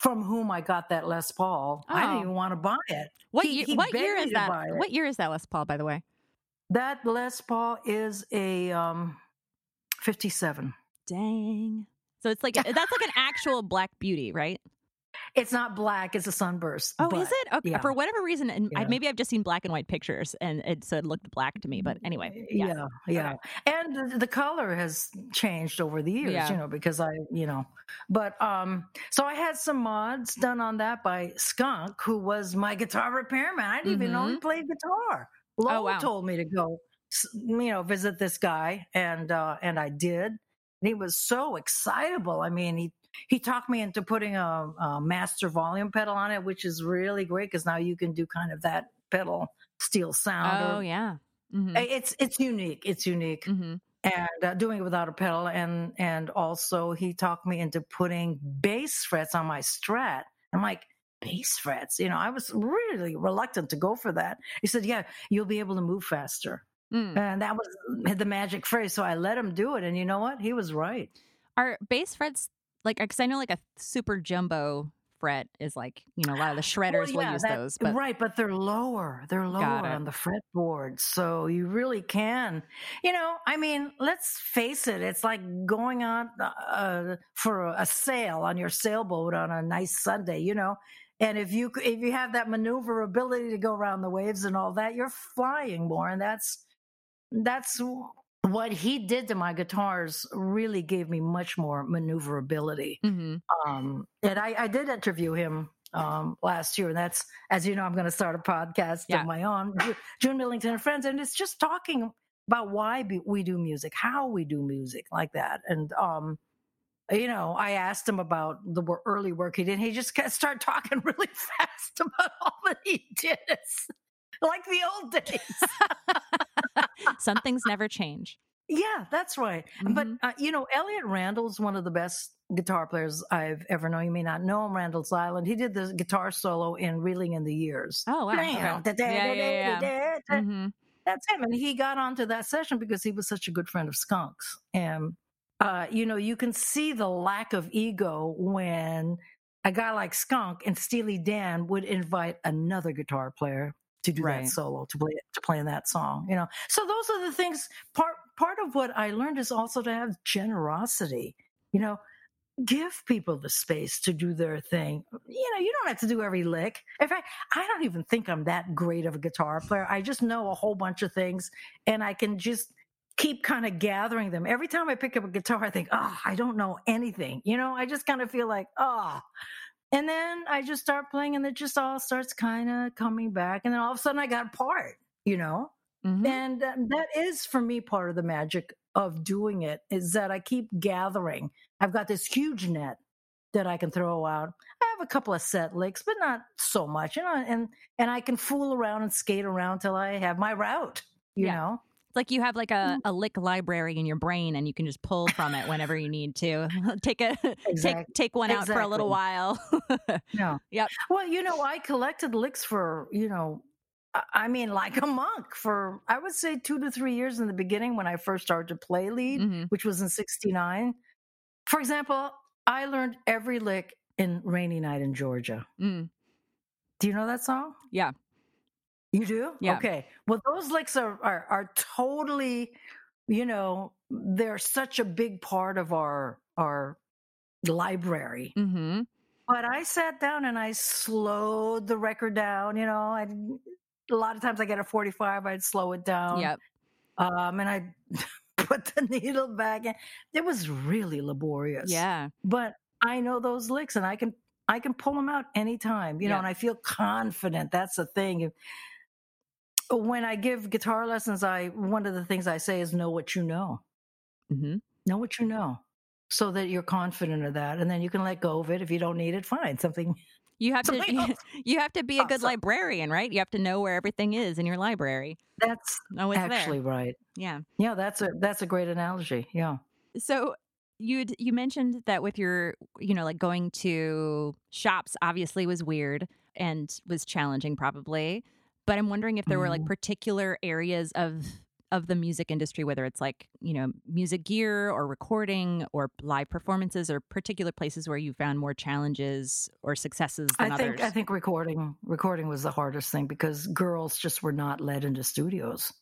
from whom I got that Les Paul. I didn't Oh. even want to buy it. What He- year? he What year is that? What year is that Les Paul, by the way? That Les Paul is a um, 57. Dang. So it's like that's like an actual Black Beauty, right? It's not black; it's a sunburst. Oh, but- is it? Okay. yeah. For whatever reason, and I, maybe I've just seen black and white pictures, and it so it looked black to me. But anyway, yes. yeah, yeah. And the, the color has changed over the years, Yeah. you know, because I, you know, but um, so I had some mods done on that by Skunk, who was my guitar repairman. I didn't even know he played guitar. Lowell Mm-hmm. Oh, wow. told me to go, you know, visit this guy, and uh, and I did. And he was so excitable. I mean, he he talked me into putting a, a master volume pedal on it, which is really great because now you can do kind of that pedal steel sound. Oh or- yeah. hmm it's it's unique. It's unique, hmm and uh, doing it without a pedal, and and also he talked me into putting bass frets on my Strat. I'm like bass frets, you know. I was really reluctant to go for that. He said, "Yeah, you'll be able to move faster," Mm. and that was the magic phrase. So I let him do it, and you know what? He was right. Are bass frets like? Because I know like a super jumbo fret is like you know a lot of the shredders Well, will use that- those, but right, but they're lower. They're lower on the fretboard, so you really can. You know, I mean, let's face it. It's like going on uh, for a sail on your sailboat on a nice Sunday. You know, and if you if you have that maneuverability to go around the waves and all that, you're flying more, and that's that's what he did to my guitars. Really gave me much more maneuverability hmm um, and I, I did interview him um, last year, and that's as you know, I'm going to start a podcast Yeah. of my own, June Millington and Friends, and it's just talking about why we do music, how we do music, like that, and um, you know, I asked him about the early work he did. He just started talking really fast about all that he did, It's like the old days. some things never change. Yeah, that's right. But Mhm. uh, you know, Elliot Randall's one of the best guitar players I've ever known. You may not know him, Randall's Island. He did the guitar solo in "Reeling in the Years." Oh wow. Yeah, yeah, yeah. That's him, and he got onto that session because he was such a good friend of Skunk's. And uh, you know, you can see the lack of ego when a guy like Skunk and Steely Dan would invite another guitar player to do Right. that solo to play to play in that song. You know, so those are the things. Part part of what I learned is also to have generosity. You know, give people the space to do their thing. You know, you don't have to do every lick. In fact, I don't even think I'm that great of a guitar player. I just know a whole bunch of things and I can just keep kind of gathering them. Every time I pick up a guitar, I think, oh, I don't know anything. You know, I just kind of feel like, oh. And then I just start playing and it just all starts kind of coming back. And then all of a sudden I got a part, you know? hmm And um, that is for me part of the magic of doing it is that I keep gathering. I've got this huge net that I can throw out. I have a couple of set licks, but not so much, you know, and and I can fool around and skate around till I have my route, you Yeah. know. It's like you have like a, a lick library in your brain, and you can just pull from it whenever you need to. take a take take one out for a little while. Yeah. Yep. Well, you know, I collected licks for, you know, I- mean, like a monk for, I would say two to three years in the beginning when I first started to play lead, Mhm. which was in 69. For example, I learned every lick in Rainy Night in Georgia. Mm. Do you know that song? Yeah. You do? Yeah. Okay. Well, those licks are, are, are totally, you know, they're such a big part of our, our library. hmm But I sat down and I slowed the record down. You know, I a lot of times I get a 45, I'd slow it down. Yep. Um, and I put the needle back in. It was really laborious. Yeah. But I know those licks and I can I can pull them out anytime, you know, and I feel confident. That's the thing. When I give guitar lessons, I one of the things I say is know what you know hmm know what you know so that you're confident of that and then you can let go of it if you don't need it fine something You have to else. you have to be a good Awesome. librarian, right? You have to know where everything is in your library. that's Know actually there. right Yeah. yeah that's a that's a great analogy yeah So You you mentioned that with your you know like going to shops obviously was weird and was challenging probably. But I'm wondering if there were like Mhm. particular areas of of the music industry whether it's like, you know, music gear or recording or live performances or particular places where you found more challenges or successes than I think others. I think recording recording was the hardest thing because girls just were not led into studios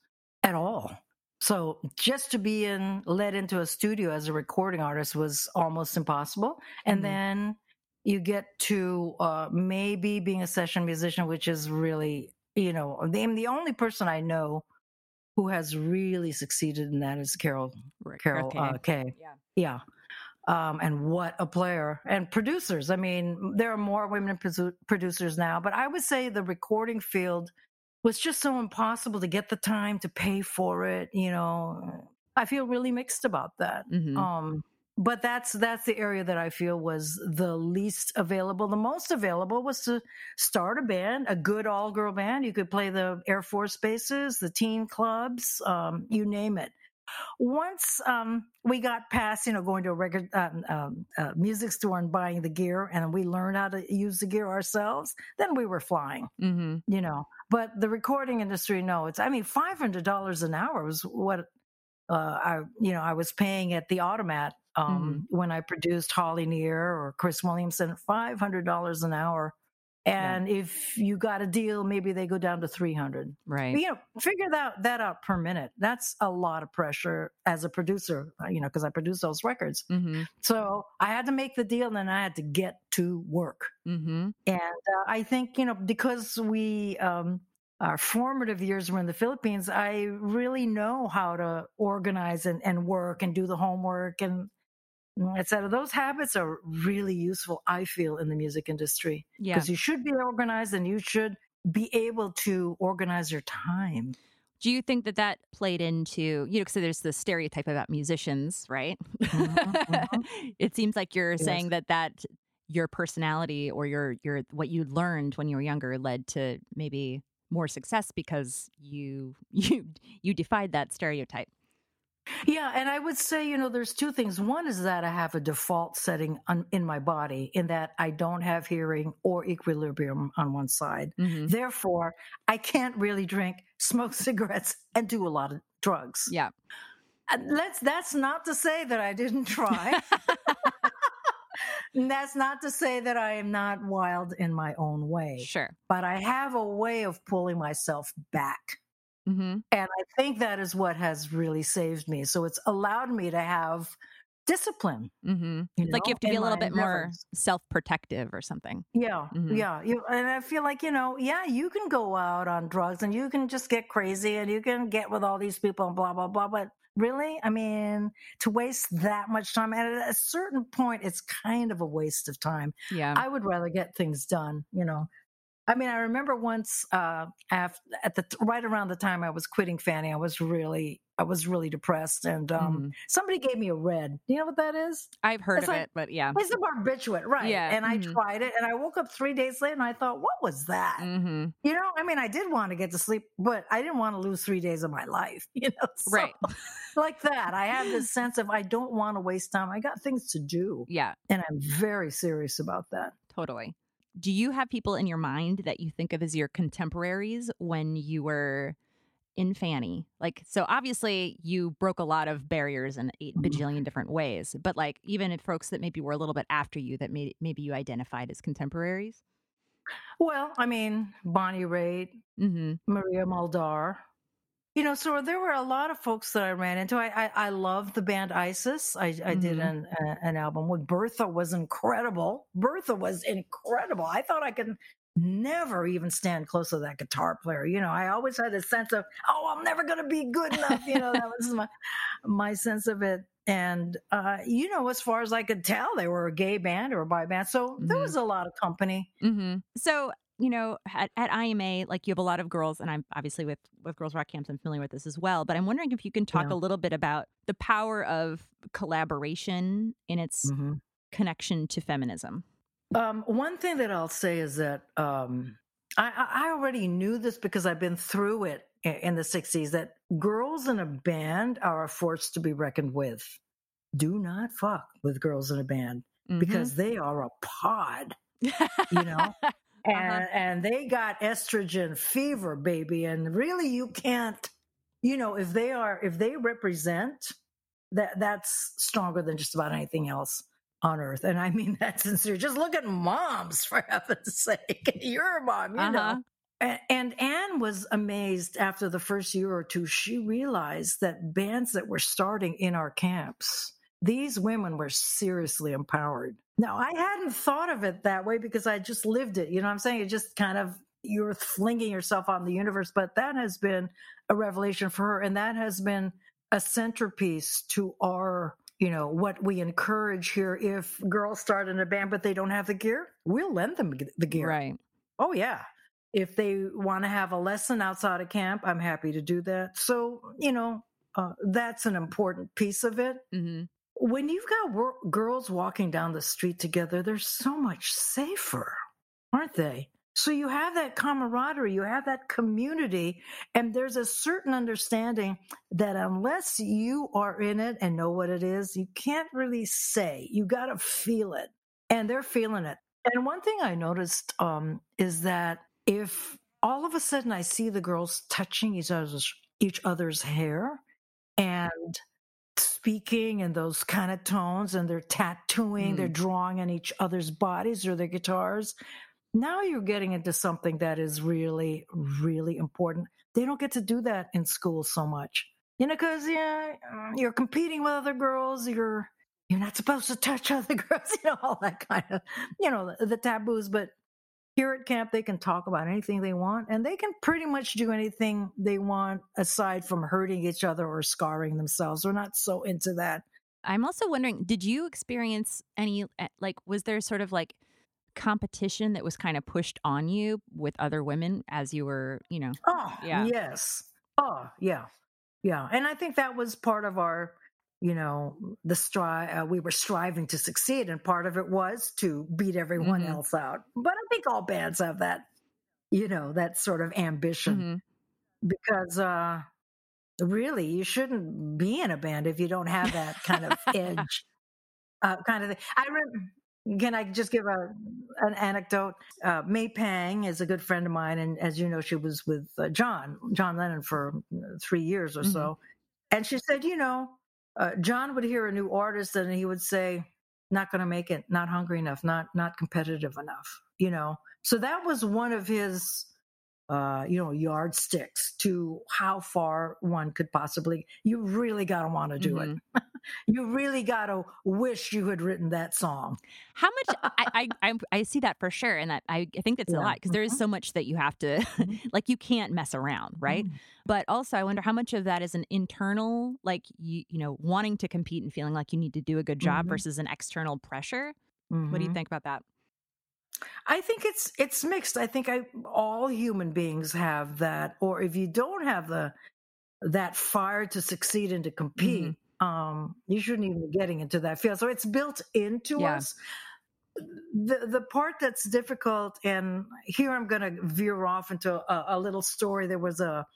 at all. So just to be in led into a studio as a recording artist was almost impossible. And Mhm. then you get to uh, maybe being a session musician, which is really you know the, the only person I know who has really succeeded in that is Carol Carol okay. uh, Kaye. Yeah. Yeah. Um, and what a player and producers. I mean, there are more women producers now, but I would say the recording field was just so impossible to get the time to pay for it. You know, I feel really mixed about that. Mhm. Um, but that's that's the area that I feel was the least available. The most available was to start a band, a good all girl band. You could play the Air Force bases, the teen clubs, um, you name it. Once um, we got past, you know, going to a record um, um, uh, music store and buying the gear, and we learned how to use the gear ourselves, then we were flying Mhm. you know but the recording industry no it's i mean $500 an hour was what uh, i you know i was paying at the Automatt um, when i produced holly near or Cris Williamson $500 an hour. And if you got a deal maybe they go down to 300 Right. but, you know figure that that out per minute. That's a lot of pressure as a producer uh, you know because i produce those records. Mhm. so i had to make the deal and then i had to get to work. Mhm. and uh, I think, you know, because we, um, our formative years were in the Philippines, I really know how to organize and, and work and do the homework and et cetera. Those habits are really useful, I feel, in the music industry. Yeah. Because you should be organized and you should be able to organize your time. Do you think that that played into, you know, because there's the stereotype about musicians, right? mhm. it seems like you're Yes. saying that that your personality or your your what you learned when you were younger led to maybe more success because you you you defied that stereotype. Yeah, and I would say, you know, there's two things. One is that I have a default setting on, in my body in that I don't have hearing or equilibrium on one side. Mhm. Therefore, I can't really drink, smoke cigarettes, and do a lot of drugs. Yeah. And Let's, that's not to say that I didn't try. And that's not to say that I am not wild in my own way, Sure. but I have a way of pulling myself back. Hmm And I think that is what has really saved me. So it's allowed me to have discipline. hmm You Like you have to be a little bit more self-protective or something. Yeah, Mhm. yeah. You, and I feel like, you know, yeah, you can go out on drugs and you can just get crazy and you can get with all these people and blah, blah, blah. But really, I mean, to waste that much time, and at a certain point, it's kind of a waste of time. Yeah. I would rather get things done, you know. I mean, I remember once uh, after, at the right around the time I was quitting Fanny, I was really, I was really depressed, and um, Mhm. somebody gave me a red. Do you know what that is? I've heard it's of like- it, but yeah. It's a barbiturate, right? Yeah, And I mhm. tried it, and I woke up three days later, and I thought, what was that? hmm You know, I mean, I did want to get to sleep, but I didn't want to lose three days of my life. You know, So, Right. like that. I have this sense of I don't want to waste time. I got things to do, Yeah. and I'm very serious about that. Totally. Do you have people in your mind that you think of as your contemporaries when you were in Fanny? Like, so obviously you broke a lot of barriers in eight Mhm. bajillion different ways, but like even if folks that maybe were a little bit after you that may, maybe you identified as contemporaries? Well, I mean, Bonnie Raitt, Mm-hmm. Maria Muldaur. You know, so there were a lot of folks that I ran into. I I, I love the band ISIS. I, I did Mhm. an uh, an album with Birtha was incredible. Birtha was incredible. I thought I could never even stand close to that guitar player. You know, I always had a sense of, oh, I'm never going to be good enough. You know, that was my my sense of it. And uh, you know, as far as I could tell, they were a gay band or a bi band. So there Mhm. was a lot of company. Mm-hmm. So, you know, at, at IMA, like you have a lot of girls, and I'm obviously with with Girls Rock Camps, I'm familiar with this as well. But I'm wondering if you can talk Yeah. a little bit about the power of collaboration in its Mhm. connection to feminism. Um, one thing that I'll say is that um, I, I already knew this because I've been through it in the 60s that girls in a band are a force to be reckoned with. do not fuck with girls in a band Mhm. because they are a pod, you know? and Uh-huh. and they got estrogen fever baby and really you can't you know if they are if they represent that that's stronger than just about anything else on earth and i mean that sincere just look at moms for heaven's sake you're a mom you Uh-huh. know and, and Anne was amazed after the first year or two. She realized that bands that were starting in our camps, these women were seriously empowered. Now, I hadn't thought of it that way because I just lived it. You know what I'm saying? It just kind of, you're flinging yourself on the universe. But that has been a revelation for her. And that has been a centerpiece to our, you know, what we encourage here. If girls start in a band, but they don't have the gear, we'll lend them the gear. Right. Oh, yeah. If they want to have a lesson outside of camp, I'm happy to do that. So, you know, uh, that's an important piece of it. hmm When you've got wor- girls walking down the street together, they're so much safer, aren't they? So you have that camaraderie, you have that community, and there's a certain understanding that unless you are in it and know what it is, you can't really say. You got to feel it, and they're feeling it. And one thing I noticed um, is that if all of a sudden I see the girls touching each other's each other's hair and speaking in those kind of tones and they're tattooing, Mm. they're drawing on each other's bodies or their guitars. Now you're getting into something that is really, really important. They don't get to do that in school so much, you know, because yeah, uh, you're competing with other girls. You're you're not supposed to touch other girls, you know, all that kind of, you know, the, the taboos. But here at camp, they can talk about anything they want, and they can pretty much do anything they want aside from hurting each other or scarring themselves. We're not so into that. I'm also wondering, did you experience any uh, like was there sort of like competition that was kind of pushed on you with other women as you were, you know? Oh, Yeah. yes. Oh, yeah. Yeah. And I think that was part of our, you know, the stri- uh, we were striving to succeed. And part of it was to beat everyone Mhm. else out. But I think all bands have that, you know, that sort of ambition Mhm. because, uh, really, you shouldn't be in a band if you don't have that kind of edge, uh, kind of thing. I remember. Can I just give a an anecdote? Uh, May Pang is a good friend of mine, and as you know, she was with uh, John John Lennon for uh, three years or so. And she said, you know, uh, John would hear a new artist, and he would say, "Not going to make it, not hungry enough, not not competitive enough." You know, so that was one of his, uh, you know, yardsticks to how far one could possibly. You really got to want to do it. you really got to wish you had written that song. How much I, I I I see that for sure, and that I, I think that's a lot because there is Mhm. so much that you have to Mhm. like you can't mess around, right? Mhm. But also, I wonder how much of that is an internal, like you you know, wanting to compete and feeling like you need to do a good job Mhm. versus an external pressure. What do you Mhm. think about that? I think it's it's mixed. I think I all human beings have that, or if you don't have the that fire to succeed and to compete, um, you shouldn't even be getting into that field. So it's built into Yeah. us. The the part that's difficult, and here I'm going to veer off into a, a little story. There was a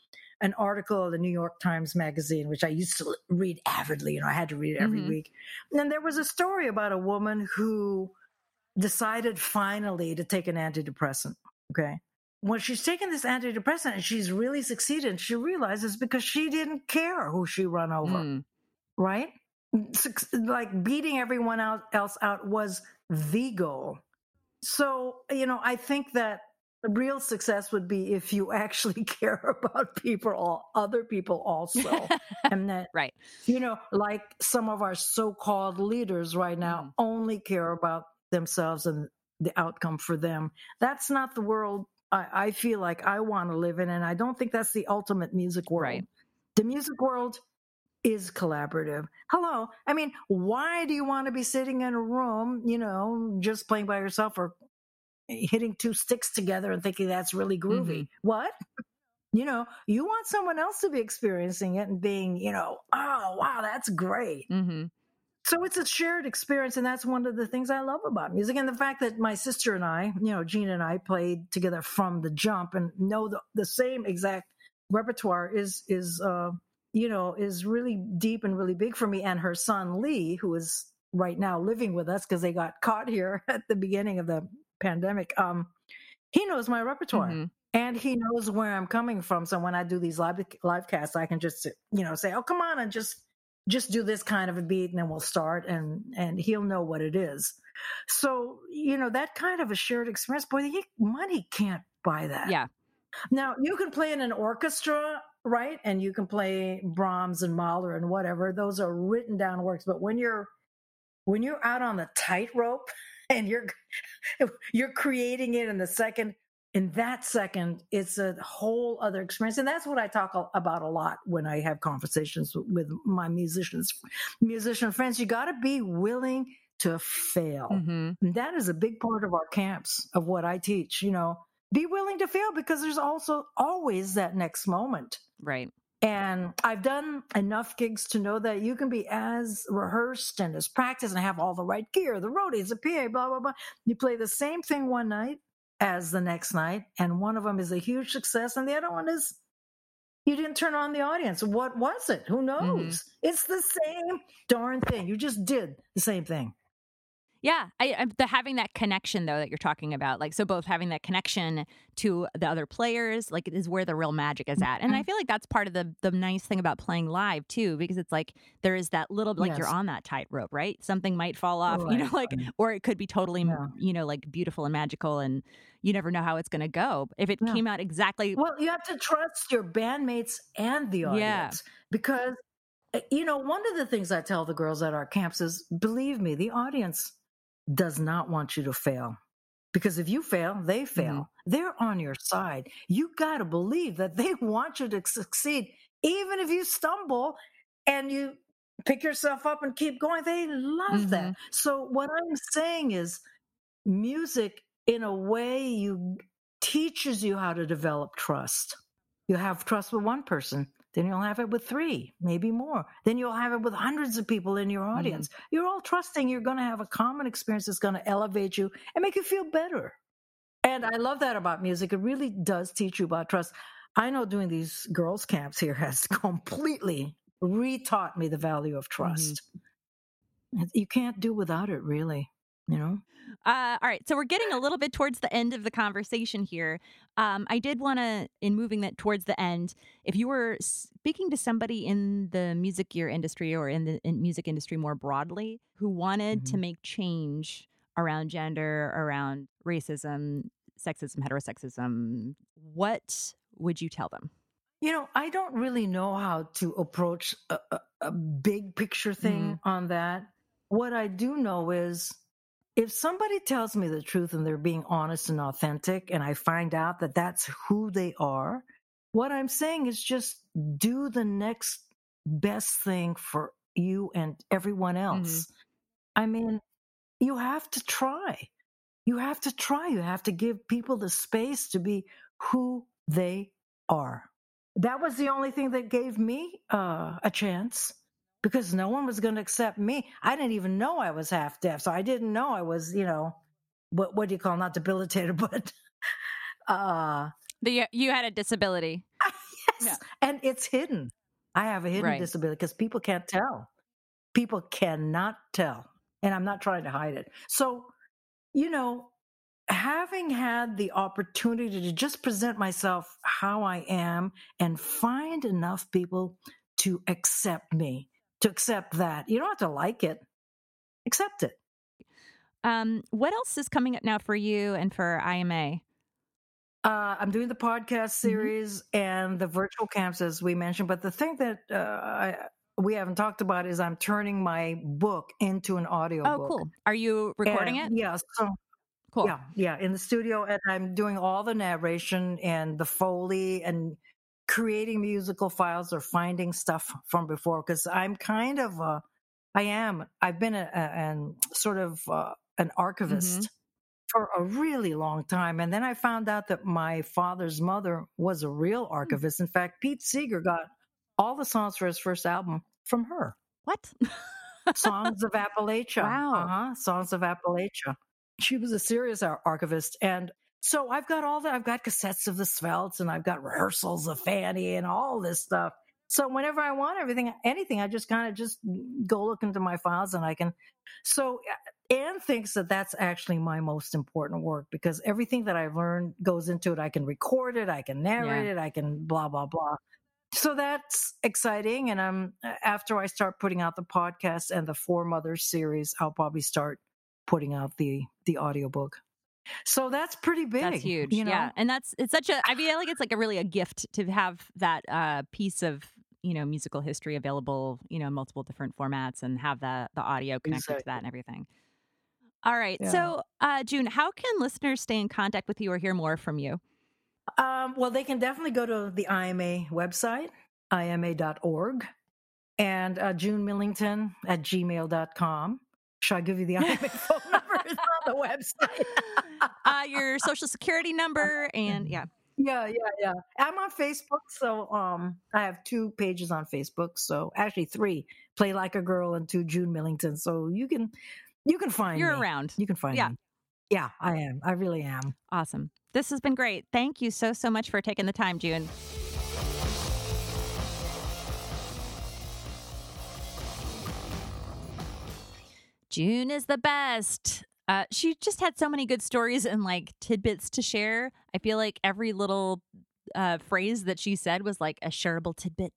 an article in the New York Times Magazine, which I used to read avidly. You know, I had to read it every Mhm. week. And there was a story about a woman who decided finally to take an antidepressant. Okay. When she's taken this antidepressant and she's really succeeded, she realizes because she didn't care who she run over, Mm. right? Like beating everyone else out was the goal. So, you know, I think that the real success would be if you actually care about people, all other people also. and that Right. you know, like some of our so-called leaders right now Mhm. only care about themselves and the outcome for them. That's not the world I, I feel like I want to live in, and I don't think that's the ultimate music world. Right. The music world is collaborative. Hello, I mean, why do you want to be sitting in a room, you know, just playing by yourself or hitting two sticks together and thinking that's really groovy? What? You know, you want someone else to be experiencing it and being, you know, oh, wow, that's great. hmm So it's a shared experience. And that's one of the things I love about music. And the fact that my sister and I, you know, Gina and I played together from the jump and know the, the same exact repertoire is, is, uh, you know, is really deep and really big for me. And her son Lee, who is right now living with us because they got caught here at the beginning of the pandemic. Um, he knows my repertoire. Mhm. And he knows where I'm coming from. So when I do these live live casts, I can just you know say, "Oh, come on," and just just do this kind of a beat, and then we'll start, and and he'll know what it is. So you know that kind of a shared experience, boy, money can't buy that. Yeah. Now you can play in an orchestra, right? And you can play Brahms and Mahler and whatever. Those are written down works. But when you're when you're out on the tightrope and you're you're creating it in the second in that second it's a whole other experience and that's what i talk about a lot when i have conversations with my musicians musician friends you got to be willing to fail hmm and that is a big part of our camps of what I teach, you know. Be willing to fail because there's also always that next moment. Right. And I've done enough gigs to know that you can be as rehearsed and as practiced and have all the right gear, the roadies, the PA, blah, blah, blah. You play the same thing one night as the next night, and one of them is a huge success, and the other one is you didn't turn on the audience. What was it? Who mm-hmm. knows? It's the same darn thing. You just did the same thing. Yeah, I, I the having that connection though that you're talking about, like so both having that connection to the other players, like is where the real magic is at, and I Mhm. feel like that's part of the the nice thing about playing live too, because it's like there is that little like you're on that tightrope, right? Something might fall off, you know, like or it could be totally, Yeah. you know, like beautiful and magical, and you never know how it's going to go. If it Yeah. came out exactly, Well, you have to trust your bandmates and the Yeah. audience because, uh, you know, one of the things I tell the girls at our camps is believe me, the audience does not want you to fail. Because if you fail, they mm-hmm. fail. They're on your side. You got to believe that they want you to succeed. Even if you stumble and you pick yourself up and keep going, they love that. Mm-hmm. So, what I'm saying is, music, in a way, you teaches you how to develop trust. You have trust with one person, then you'll have it with three, maybe more. Then you'll have it with hundreds of people in your mm-hmm. audience. You're all trusting you're going to have a common experience that's going to elevate you and make you feel better. And I love that about music. It really does teach you about trust. I know doing these girls' camps here has completely retaught me the value of mm-hmm. trust. You can't do without it, really. You know? Uh, all right, so we're getting a little bit towards the end of the conversation here. Um, I did want to, in moving that towards the end, if you were speaking to somebody in the music gear industry or in the in music industry more broadly who wanted to Mhm. make change around gender, around racism, sexism, heterosexism, what would you tell them? You know, I don't really know how to approach a, a, a big picture thing on that. What I do know is if somebody tells me the truth and they're being honest and authentic, and I find out that that's who they are, what I'm saying is just do the next best thing for you and everyone else. I mean, you have to try. You have to try. You have to give people the space to be who they are. That was the only thing that gave me uh, a chance because no one was going to accept me. I didn't even know I was half deaf, so I didn't know I was, you know, what what do you call not debilitated, but uh, The, you- you had a disability. yes, Yeah. and it's hidden. I have a hidden Right. disability because people can't tell. People cannot tell, and I'm not trying to hide it. So, you know, having had the opportunity to just present myself how I am and find enough people to accept me, to accept that. You don't have to like it, accept it. Um, what else is coming up now for you and for IMA? Uh, I'm doing the podcast series and the virtual camps, as we mentioned. But the thing that uh, I, we haven't talked about is I'm turning my book into an audio Oh, book. cool. Are you recording And, it? Yeah. So Cool. Yeah, yeah, in the studio, and I'm doing all the narration and the foley and creating musical files or finding stuff from before because I'm kind of a, I am, I've been a, a an sort of uh, an archivist for a really long time, and then I found out that my father's mother was a real archivist. In fact, Pete Seeger got all the songs for his first album from her. What? Songs of Appalachia. Wow. Uh-huh. Songs of Appalachia. She was a serious archivist. And so I've got all that. I've got cassettes of the Svelts and I've got rehearsals of Fanny and all this stuff. So whenever I want everything, anything, I just kind of just go look into my files and I can. So uh, Anne thinks that that's actually my most important work because everything that I've learned goes into it. I can record it, I can narrate Yeah. it, I can blah blah blah. So that's exciting. And I'm uh, after I start putting out the podcast and the Four Mothers series, I'll probably start putting out the the audiobook. So that's pretty big. That's huge. You know? Yeah. And that's it's such a I feel like it's like a really a gift to have that uh piece of you know musical history available you know in multiple different formats and have the the audio connected to that and everything all right Yeah. so uh june how can listeners stay in contact with you or hear more from you Um, well, they can definitely go to the IMA website, ima.org, and uh, June Millington at gmail.com. Should I give you the IMA phone number? It's on the website. uh your social security number and yeah Yeah, yeah, yeah. I'm on Facebook, so um, I have two pages on Facebook. So actually, three: Play Like a Girl and two June Millington. So you can, you can find you're me. around You can find Yeah. me. Yeah, I am. I really am. awesome this has been great thank you so so much for taking the time june June is the best. Uh, she just had so many good stories and like tidbits to share. I feel like every little uh, phrase that she said was like a shareable tidbit.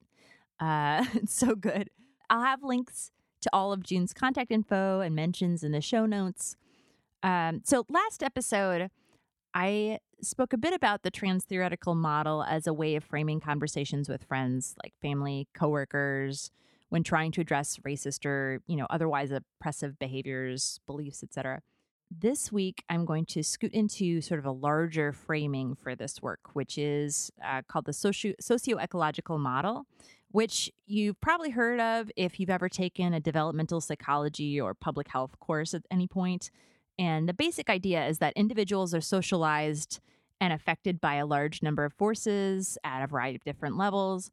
Uh, it's so good. I'll have links to all of June's contact info and mentions in the show notes. Um, so, last episode, I spoke a bit about the trans theoretical model as a way of framing conversations with friends, like family, coworkers, when trying to address racist or you know otherwise oppressive behaviors, beliefs, etc. This week, I'm going to scoot into sort of a larger framing for this work, which is uh, called the socio socioecological model, which you've probably heard of if you've ever taken a developmental psychology or public health course at any point. And the basic idea is that individuals are socialized and affected by a large number of forces at a variety of different levels.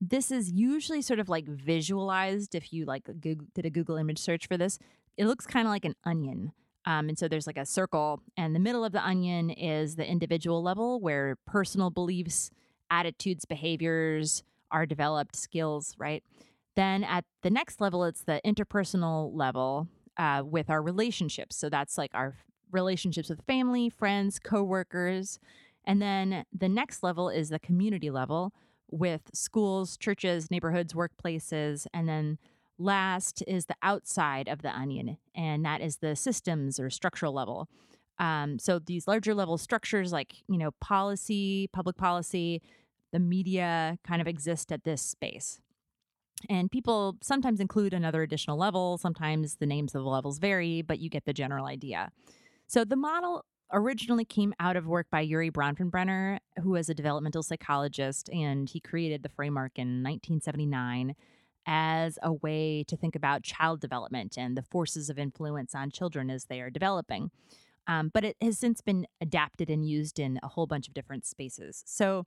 This is usually sort of like visualized if you like did a Google image search for this. It looks kind of like an onion. Um, and so there's like a circle, and the middle of the onion is the individual level where personal beliefs, attitudes, behaviors are developed, skills, right? Then at the next level, it's the interpersonal level uh, with our relationships. So that's like our relationships with family, friends, coworkers. And then the next level is the community level with schools, churches, neighborhoods, workplaces. And then last is the outside of the onion, and that is the systems or structural level. Um, so these larger level structures, like you know, policy, public policy, the media, kind of exist at this space. And people sometimes include another additional level. Sometimes the names of the levels vary, but you get the general idea. So the model originally came out of work by Urie Bronfenbrenner, who was a developmental psychologist, and he created the framework in 1979 as a way to think about child development and the forces of influence on children as they are developing. Um, but it has since been adapted and used in a whole bunch of different spaces. So,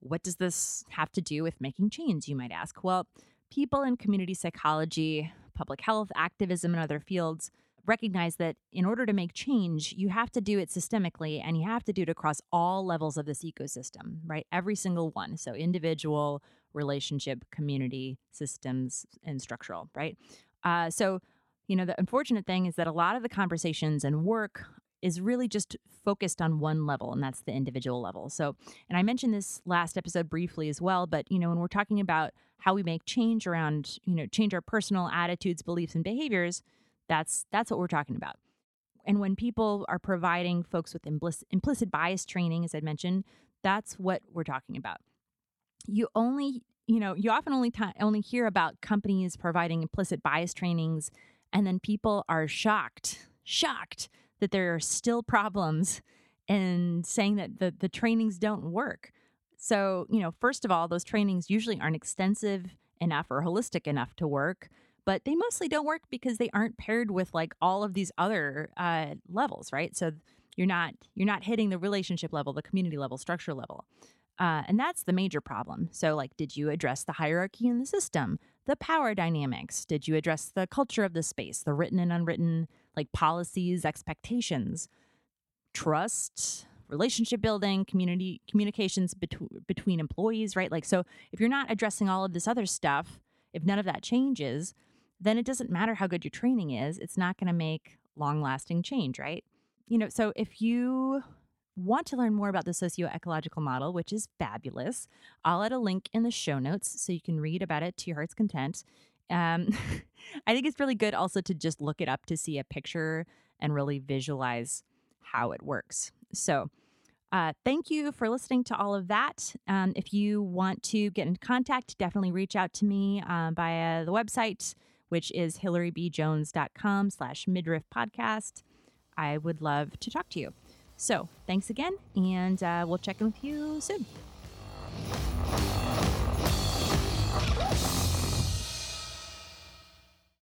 what does this have to do with making change, you might ask? Well, people in community psychology, public health, activism, and other fields recognize that in order to make change, you have to do it systemically and you have to do it across all levels of this ecosystem, right? Every single one. So, individual, relationship, community, systems, and structural, right? Uh, so, you know, the unfortunate thing is that a lot of the conversations and work is really just focused on one level, and that's the individual level. So, and I mentioned this last episode briefly as well, but, you know, when we're talking about how we make change around, you know, change our personal attitudes, beliefs, and behaviors, that's that's what we're talking about. And when people are providing folks with implicit, implicit bias training, as I mentioned, that's what we're talking about. You only, you know, you often only only hear about companies providing implicit bias trainings, and then people are shocked, shocked that there are still problems, and saying that the the trainings don't work. So, you know, first of all, those trainings usually aren't extensive enough or holistic enough to work but they mostly don't work because they aren't paired with like all of these other uh, levels right so you're not you're not hitting the relationship level the community level structure level uh, and that's the major problem so like did you address the hierarchy in the system the power dynamics did you address the culture of the space the written and unwritten like policies expectations trust relationship building, community communications between between employees, right? Like so if you're not addressing all of this other stuff, if none of that changes, then it doesn't matter how good your training is. It's not going to make long-lasting change, right? You know, so if you want to learn more about the socio-ecological model, which is fabulous, I'll add a link in the show notes so you can read about it to your heart's content. Um, I think it's really good also to just look it up to see a picture and really visualize how it works. So, uh, thank you for listening to all of that. Um, if you want to get in contact, definitely reach out to me uh, via the website, which is hilarybjones.com slash midriff podcast. I would love to talk to you. So thanks again, and uh, we'll check in with you soon.